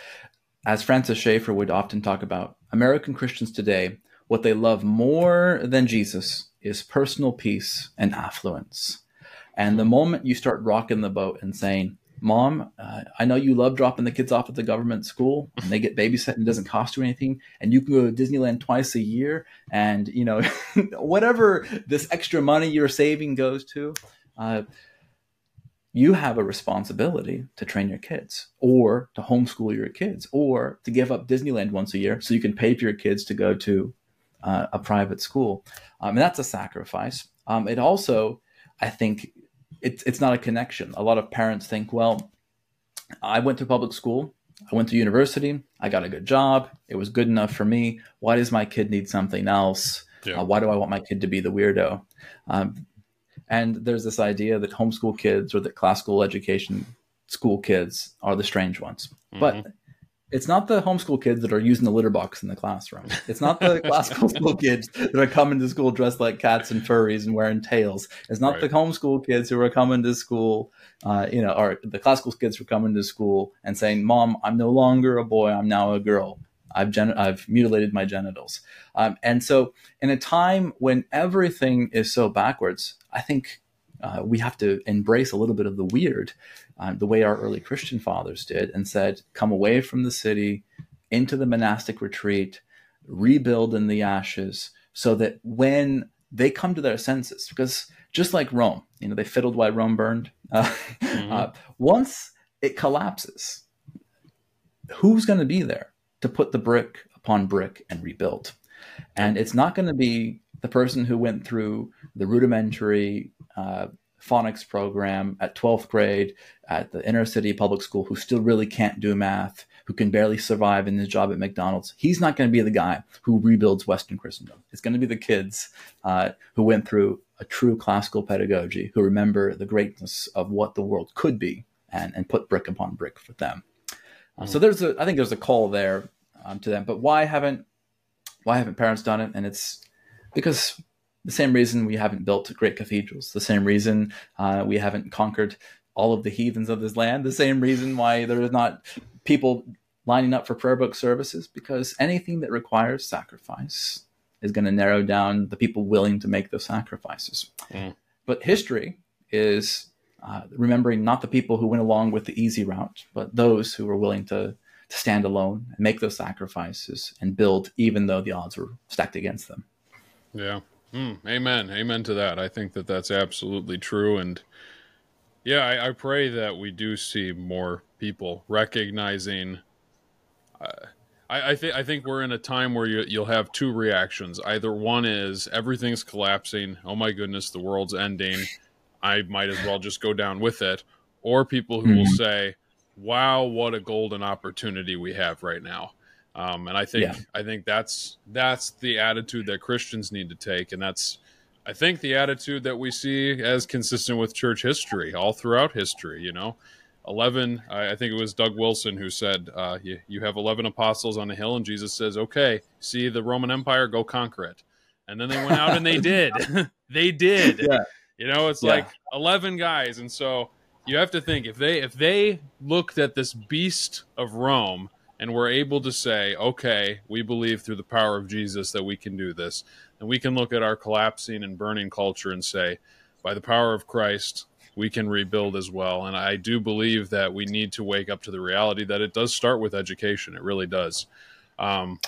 as Francis Schaeffer would often talk about, American Christians today, what they love more than Jesus is personal peace and affluence. And the moment you start rocking the boat and saying, Mom, uh, I know you love dropping the kids off at the government school and they get babysat and it doesn't cost you anything. And you can go to Disneyland twice a year. And, you know, [laughs] whatever this extra money you're saving goes to, uh, you have a responsibility to train your kids or to homeschool your kids or to give up Disneyland once a year so you can pay for your kids to go to uh, a private school. Um, and that's a sacrifice. Um, it also, I think, it's, it's not a connection. A lot of parents think, well, I went to public school, I went to university, I got a good job, it was good enough for me. Why does my kid need something else? Yeah. Uh, why do I want my kid to be the weirdo? Um, and there's this idea that homeschool kids or that classical education school kids are the strange ones. Mm-hmm. But it's not the homeschool kids that are using the litter box in the classroom. It's not the classical [laughs] school kids that are coming to school dressed like cats and furries and wearing tails. It's not right. the homeschool kids who are coming to school, uh, you know, or the classical kids who are coming to school and saying, "Mom, I'm no longer a boy. I'm now a girl. I've gen- I've mutilated my genitals." Um, and so, in a time when everything is so backwards, I think uh, we have to embrace a little bit of the weird, um, the way our early Christian fathers did, and said, "Come away from the city, into the monastic retreat, rebuild in the ashes, so that when they come to their senses, because just like Rome, you know, they fiddled while Rome burned. [laughs] Uh, mm-hmm. uh, once it collapses, who's going to be there to put the brick upon brick and rebuild? And it's not going to be the person who went through the rudimentary uh, phonics program at 12th grade at the inner city public school who still really can't do math, who can barely survive in his job at McDonald's, he's not going to be the guy who rebuilds Western Christendom. It's going to be the kids uh, who went through a true classical pedagogy, who remember the greatness of what the world could be and, and put brick upon brick for them. So there's a, I think there's a call there um, to them. But why haven't, why haven't parents done it? And it's because the same reason we haven't built great cathedrals, the same reason uh, we haven't conquered all of the heathens of this land, the same reason why there is not people lining up for prayer book services, because anything that requires sacrifice is going to narrow down the people willing to make those sacrifices. Mm. But history is uh, remembering not the people who went along with the easy route, but those who were willing to, to stand alone and make those sacrifices and build, even though the odds were stacked against them. Yeah. Mm, amen. Amen to that. I think that that's absolutely true. And yeah, I, I pray that we do see more people recognizing. Uh, I, I think I think we're in a time where you, you'll have two reactions. Either one is everything's collapsing. Oh my goodness, the world's ending. I might as well just go down with it. Or people who mm-hmm. will say, "Wow, what a golden opportunity we have right now." Um, and I think yeah. I think that's that's the attitude that Christians need to take, and that's I think the attitude that we see as consistent with church history all throughout history. You know, 11 I, I think it was doug wilson who said uh, you, you have 11 apostles on a hill and jesus says okay see the roman empire go conquer it and then they went out and they [laughs] did [laughs] they did Yeah. You know it's Yeah. like 11 guys and so you have to think if they if they looked at this beast of rome and were able to say okay we believe through the power of jesus that we can do this and we can look at our collapsing and burning culture and say by the power of christ we can rebuild as well and i do believe that we need to wake up to the reality that it does start with education it really does um,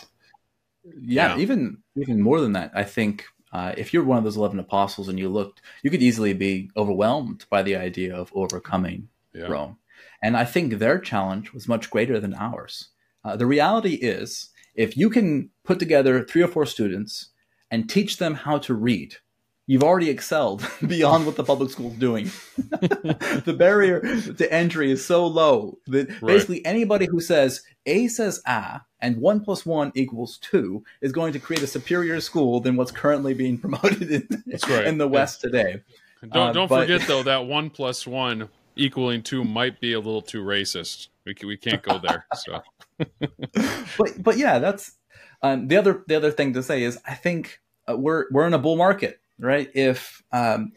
yeah, Yeah. even even more than that i think uh, if you're one of those 11 apostles and you looked you could easily be overwhelmed by the idea of overcoming yeah. Rome. And i think their challenge was much greater than ours. Uh, the reality is if you can put together three or four students and teach them how to read you've already excelled [laughs] beyond what the public school's doing [laughs] the barrier to entry is so low that Right. basically anybody who says a says a and 1 plus 1 equals 2 is going to create a superior school than what's currently being [laughs] promoted in, right. in the Yeah. west today Don't Uh, don't but- forget though that one plus one equaling two might be a little too racist. We can, we can't go there. So but but yeah, that's um, the other the other thing to say is I think uh, we're we're in a bull market, right? If um,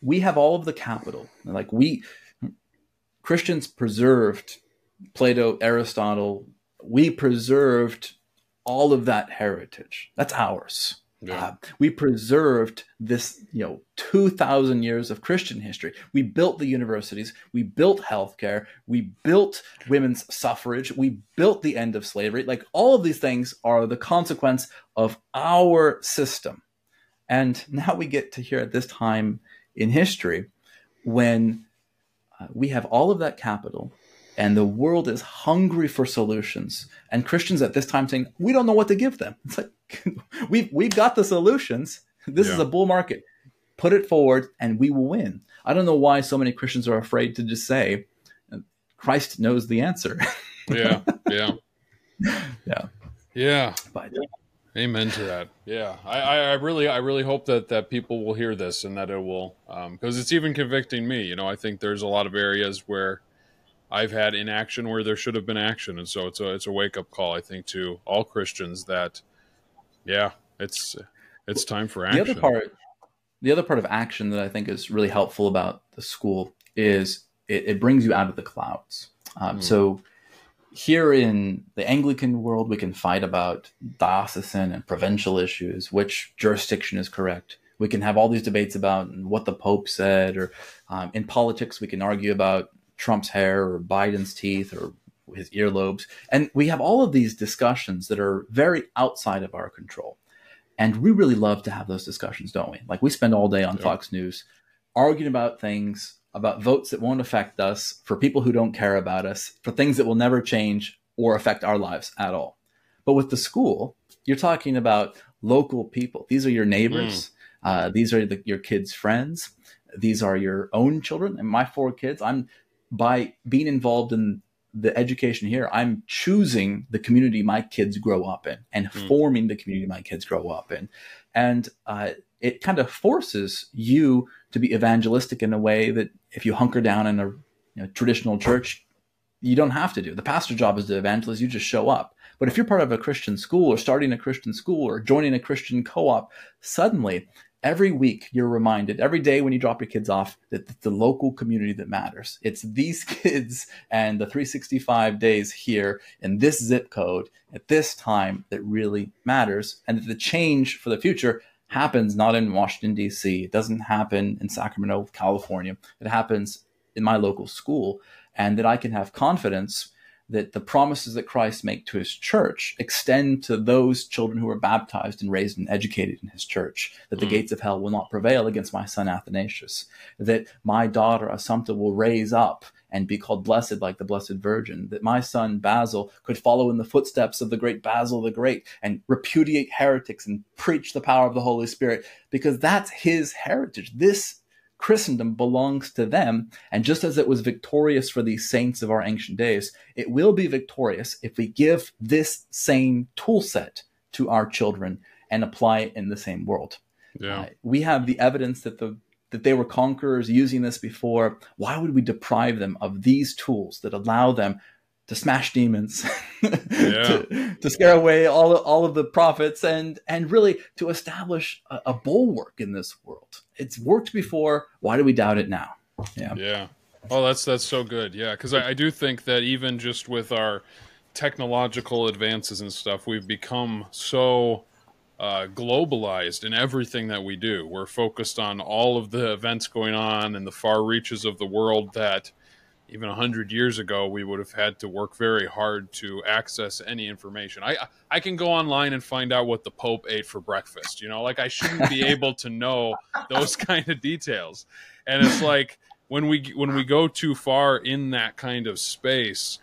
we have all of the capital, like we Christians preserved Plato, Aristotle, we preserved all of that heritage. That's ours. yeah, Uh, we preserved this, you know, 2,000 years of Christian history. We built the universities. We built healthcare. We built women's suffrage. We built the end of slavery. Like all of these things are the consequence of our system. And now we get to here at this time in history when uh, we have all of that capital and the world is hungry for solutions. And Christians at this time saying, we don't know what to give them. [laughs] It's like, [laughs] we've, we've got the solutions. This is a bull market. Put it forward and we will win. I don't know why so many Christians are afraid to just say, Christ knows the answer. [laughs] yeah, yeah, Yeah. yeah. but Amen to that. Yeah, I, I, I really, I really hope that that people will hear this and that it will, because it's even convicting me. You know, I think there's a lot of areas where I've had inaction where there should have been action, and so it's a it's a wake up call. I think to all Christians that, yeah, it's it's time for action. the other part the other part of action that i think is really helpful about the school is it, it brings you out of the clouds um, Hmm. so here in the anglican world we can fight about diocesan and provincial issues which jurisdiction is correct we can have all these debates about what the pope said or um, in politics we can argue about trump's hair or biden's teeth or his earlobes and we have all of these discussions that are very outside of our control and we really love to have those discussions, don't we? Like we spend all day on Yeah. Fox News arguing about things, about votes that won't affect us, for people who don't care about us, for things that will never change or affect our lives at all. But with the school, you're talking about local people. These are your neighbors. Uh, these are the, your kids' friends. These are your own children. And my four kids, I'm by being involved in the education here, I'm choosing the community my kids grow up in and Hmm. forming the community my kids grow up in. And uh, it kind of forces you to be evangelistic in a way that if you hunker down in a you know, traditional church, you don't have to do. The pastor job is to evangelize, you just show up. But if you're part of a Christian school or starting a Christian school or joining a Christian co op, suddenly every week you're reminded, every day when you drop your kids off, that it's the local community that matters. It's these [laughs] kids and the 365 days here in this zip code at this time that really matters. And that the change for the future happens not in Washington, D.C., it doesn't happen in Sacramento, California, it happens in my local school. And that I can have confidence that the promises that Christ make to his church extend to those children who are baptized and raised and educated in his church, that the Mm. gates of hell will not prevail against my son Athanasius, that my daughter Assumpta will raise up and be called blessed like the Blessed Virgin, that my son Basil could follow in the footsteps of the great Basil the Great and repudiate heretics and preach the power of the Holy Spirit, because that's his heritage. This Christendom belongs to them. And just as it was victorious for these saints of our ancient days, it will be victorious if we give this same tool set to our children and apply it in the same world. Yeah. Uh, we have the evidence that the that they were conquerors using this before. Why would we deprive them of these tools that allow them to smash demons, [laughs] yeah. to, to, scare away all, all of the prophets, and and really to establish a, a, bulwark in this world. It's worked before. Why do we doubt it now? Yeah. Yeah. Oh, that's that's so good. Yeah, because I, I do think that even just with our technological advances and stuff, we've become so uh, globalized in everything that we do. We're focused on all of the events going on in the far reaches of the world that even 100 years ago we would have had to work very hard to access any information. I i can go online and find out what the pope ate for breakfast you know? Like i shouldn't be [laughs] able to know those kind of details. And it's like when we when we go too far in that kind of space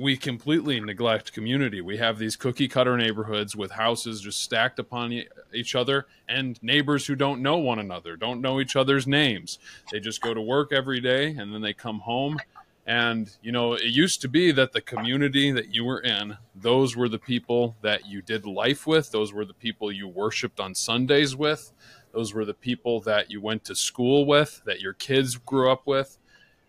we completely neglect community. We have these cookie cutter neighborhoods with houses just stacked upon each other and neighbors who don't know one another, don't know each other's names. They just go to work every day and then they come home and, you know, it used to be that the community that you were in, those were the people that you did life with. Those were the people you worshiped on Sundays with. Those were the people that you went to school with, that your kids grew up with.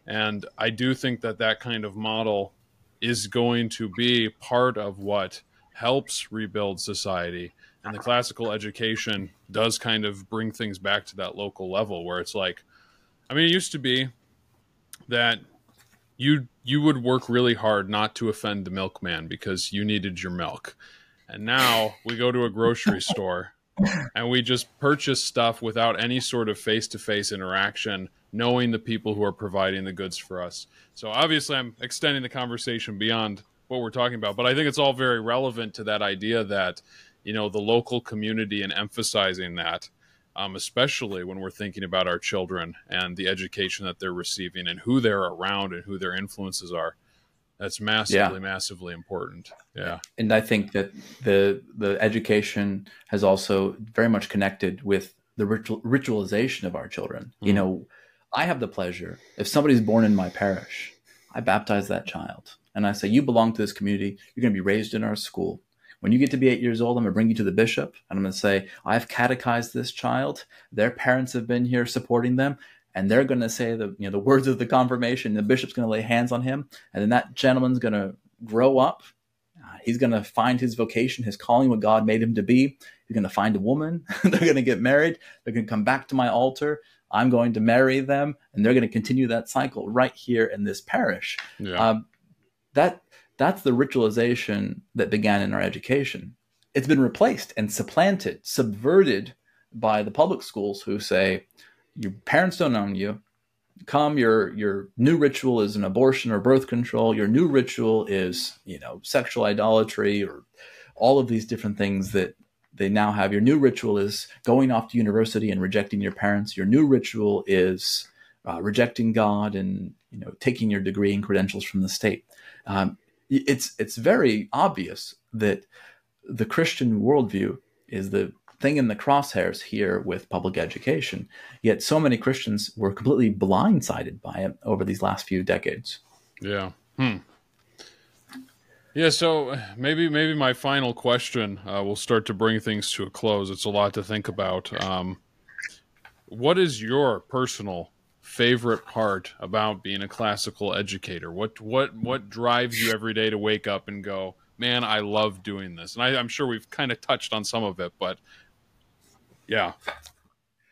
And I do think that that kind of model is going to be part of what helps rebuild society. And the classical education does kind of bring things back to that local level where it's like, I mean, it used to be that you you would work really hard not to offend the milkman because you needed your milk. And now we go to a grocery [laughs] store and we just purchase stuff without any sort of face-to-face interaction, knowing the people who are providing the goods for us. So obviously I'm extending the conversation beyond what we're talking about, but I think it's all very relevant to that idea that, you know, the local community and emphasizing that um, especially when we're thinking about our children and the education that they're receiving and who they're around and who their influences are. That's massively, yeah. massively important. Yeah, and I think that the the education has also very much connected with the ritual, ritualization of our children. Mm-hmm. You know, I have the pleasure if somebody's born in my parish, I baptize that child, and I say, "You belong to this community. You're going to be raised in our school. When you get to be eight years old, I'm going to bring you to the bishop and I'm going to say, I've catechized this child. Their parents have been here supporting them. And they're going to say the, you know, the words of the confirmation. The bishop's going to lay hands on him. And then that gentleman's going to grow up. Uh, he's going to find his vocation, his calling, what God made him to be. He's going to find a woman. [laughs] they're going to get married. They're going to come back to my altar. I'm going to marry them, and they're going to continue that cycle right here in this parish. Yeah. Um, that that's the ritualization that began in our education. It's been replaced and supplanted, subverted by the public schools who say, your parents don't own you. Come, your your new ritual is an abortion or birth control. Your new ritual is, you know, sexual idolatry or all of these different things that they now have. Your new ritual is going off to university and rejecting your parents. Your new ritual is uh, rejecting God and you know taking your degree and credentials from the state. Um, it's it's very obvious that the Christian worldview is the thing in the crosshairs here with public education. Yet so many Christians were completely blindsided by it over these last few decades. Yeah. Hmm. Yeah, so maybe maybe my final question uh, will start to bring things to a close. It's a lot to think about. Um, what is your personal favorite part about being a classical educator? What what what drives you every day to wake up and go, man, I love doing this? And I, I'm sure we've kind of touched on some of it, but yeah.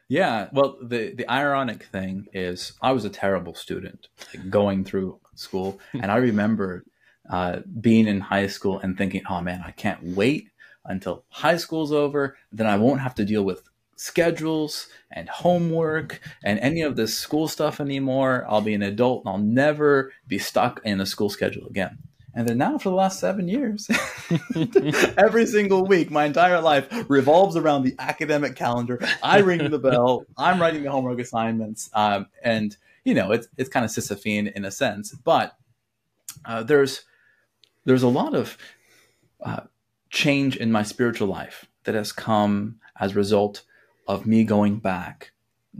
Yeah, well, the the ironic thing is, I was a terrible student like, going through school, and I remember uh, being in high school and thinking, "Oh man, I can't wait until high school's over. Then I won't have to deal with schedules and homework and any of this school stuff anymore. I'll be an adult and I'll never be stuck in a school schedule again. And then now, for the last seven years, [laughs] every single week, my entire life revolves around the academic calendar. I ring the bell. I'm writing the homework assignments, um, and you know, it's it's kind of Sisyphean in a sense. But uh, there's there's a lot of uh, change in my spiritual life that has come as a result of me going back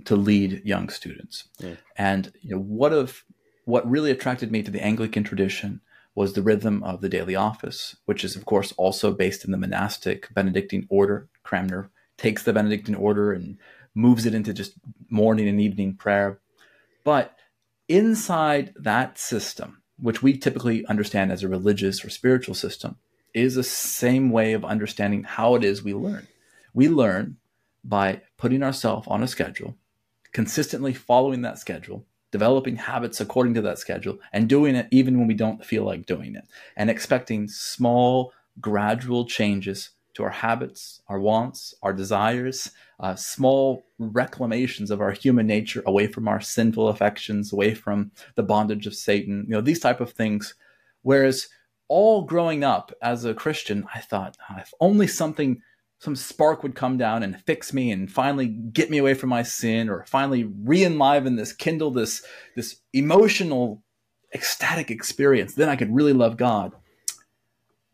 to lead young students. Yeah. And you know, what of what really attracted me to the Anglican tradition was the rhythm of the daily office, which is of course also based in the monastic Benedictine order. Cranmer takes the Benedictine order and moves it into just morning and evening prayer. But inside that system, which we typically understand as a religious or spiritual system, is the same way of understanding how it is we learn. We learn by putting ourselves on a schedule, consistently following that schedule, developing habits according to that schedule, and doing it even when we don't feel like doing it, and expecting small, gradual changes to our habits, our wants, our desires, uh, small reclamations of our human nature away from our sinful affections, away from the bondage of Satan, you know, these type of things. Whereas all growing up as a Christian, I thought, oh, if only something, some spark would come down and fix me and finally get me away from my sin or finally re-enliven this, kindle this, this emotional, ecstatic experience, then I could really love God.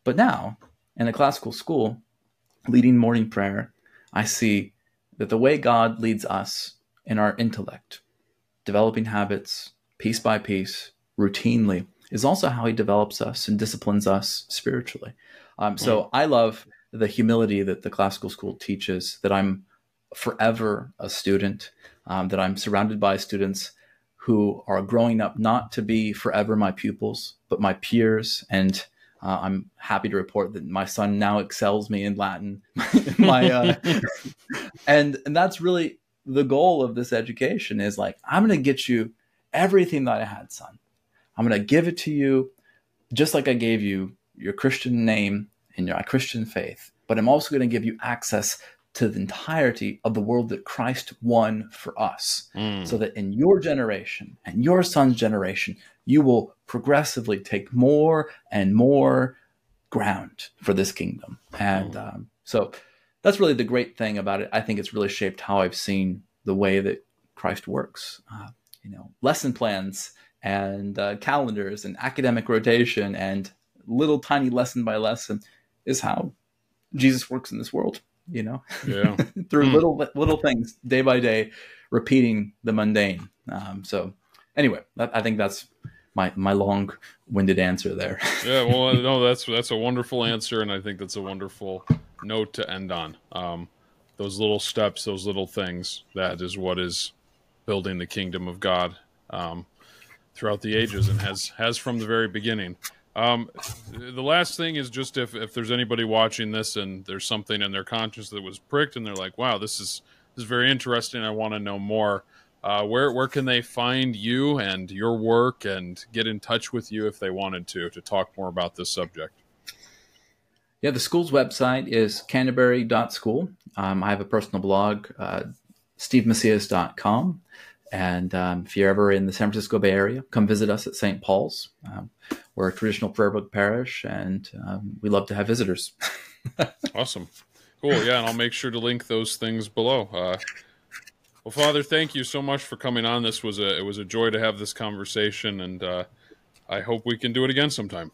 But now, in a classical school, leading morning prayer, I see that the way God leads us in our intellect, developing habits piece by piece, routinely, is also how He develops us and disciplines us spiritually. Um, so. I love the humility that the classical school teaches, that I'm forever a student, um, that I'm surrounded by students who are growing up not to be forever my pupils, but my peers and uh, I'm happy to report that my son now excels me in Latin. [laughs] my uh, [laughs] and and that's really the goal of this education is like I'm going to get you everything that I had, son. I'm going to give it to you, just like I gave you your Christian name and your Christian faith. But I'm also going to give you access to the entirety of the world that Christ won for us, mm. so that in your generation and your son's generation, you will progressively take more and more ground for this kingdom. And mm. um, so that's really the great thing about it. I think it's really shaped how I've seen the way that Christ works. Uh, you know, lesson plans and uh, calendars and academic rotation and little tiny lesson by lesson is how Jesus works in this world you know, yeah. [laughs] through mm. little little things day by day, repeating the mundane. Um, so, anyway, that, I think that's my my long winded answer there. [laughs] yeah, well, no, that's that's a wonderful answer, and I think that's a wonderful note to end on. Um, those little steps, those little things, that is what is building the kingdom of God um, throughout the ages, and has has from the very beginning. Um, the last thing is just if, if there's anybody watching this and there's something in their conscience that was pricked and they're like, wow, this is this is very interesting. I want to know more. Uh, where where can they find you and your work and get in touch with you if they wanted to to talk more about this subject? Yeah, the school's website is canterbury.school. Um, I have a personal blog, uh, stevemacias.com. And um, if you're ever in the San Francisco Bay Area, come visit us at St. Paul's. Um, we're a traditional prayer book parish, and um, we love to have visitors. [laughs] awesome, cool. Yeah, and I'll make sure to link those things below. Uh, well, Father, thank you so much for coming on. This was a it was a joy to have this conversation, and uh, I hope we can do it again sometime.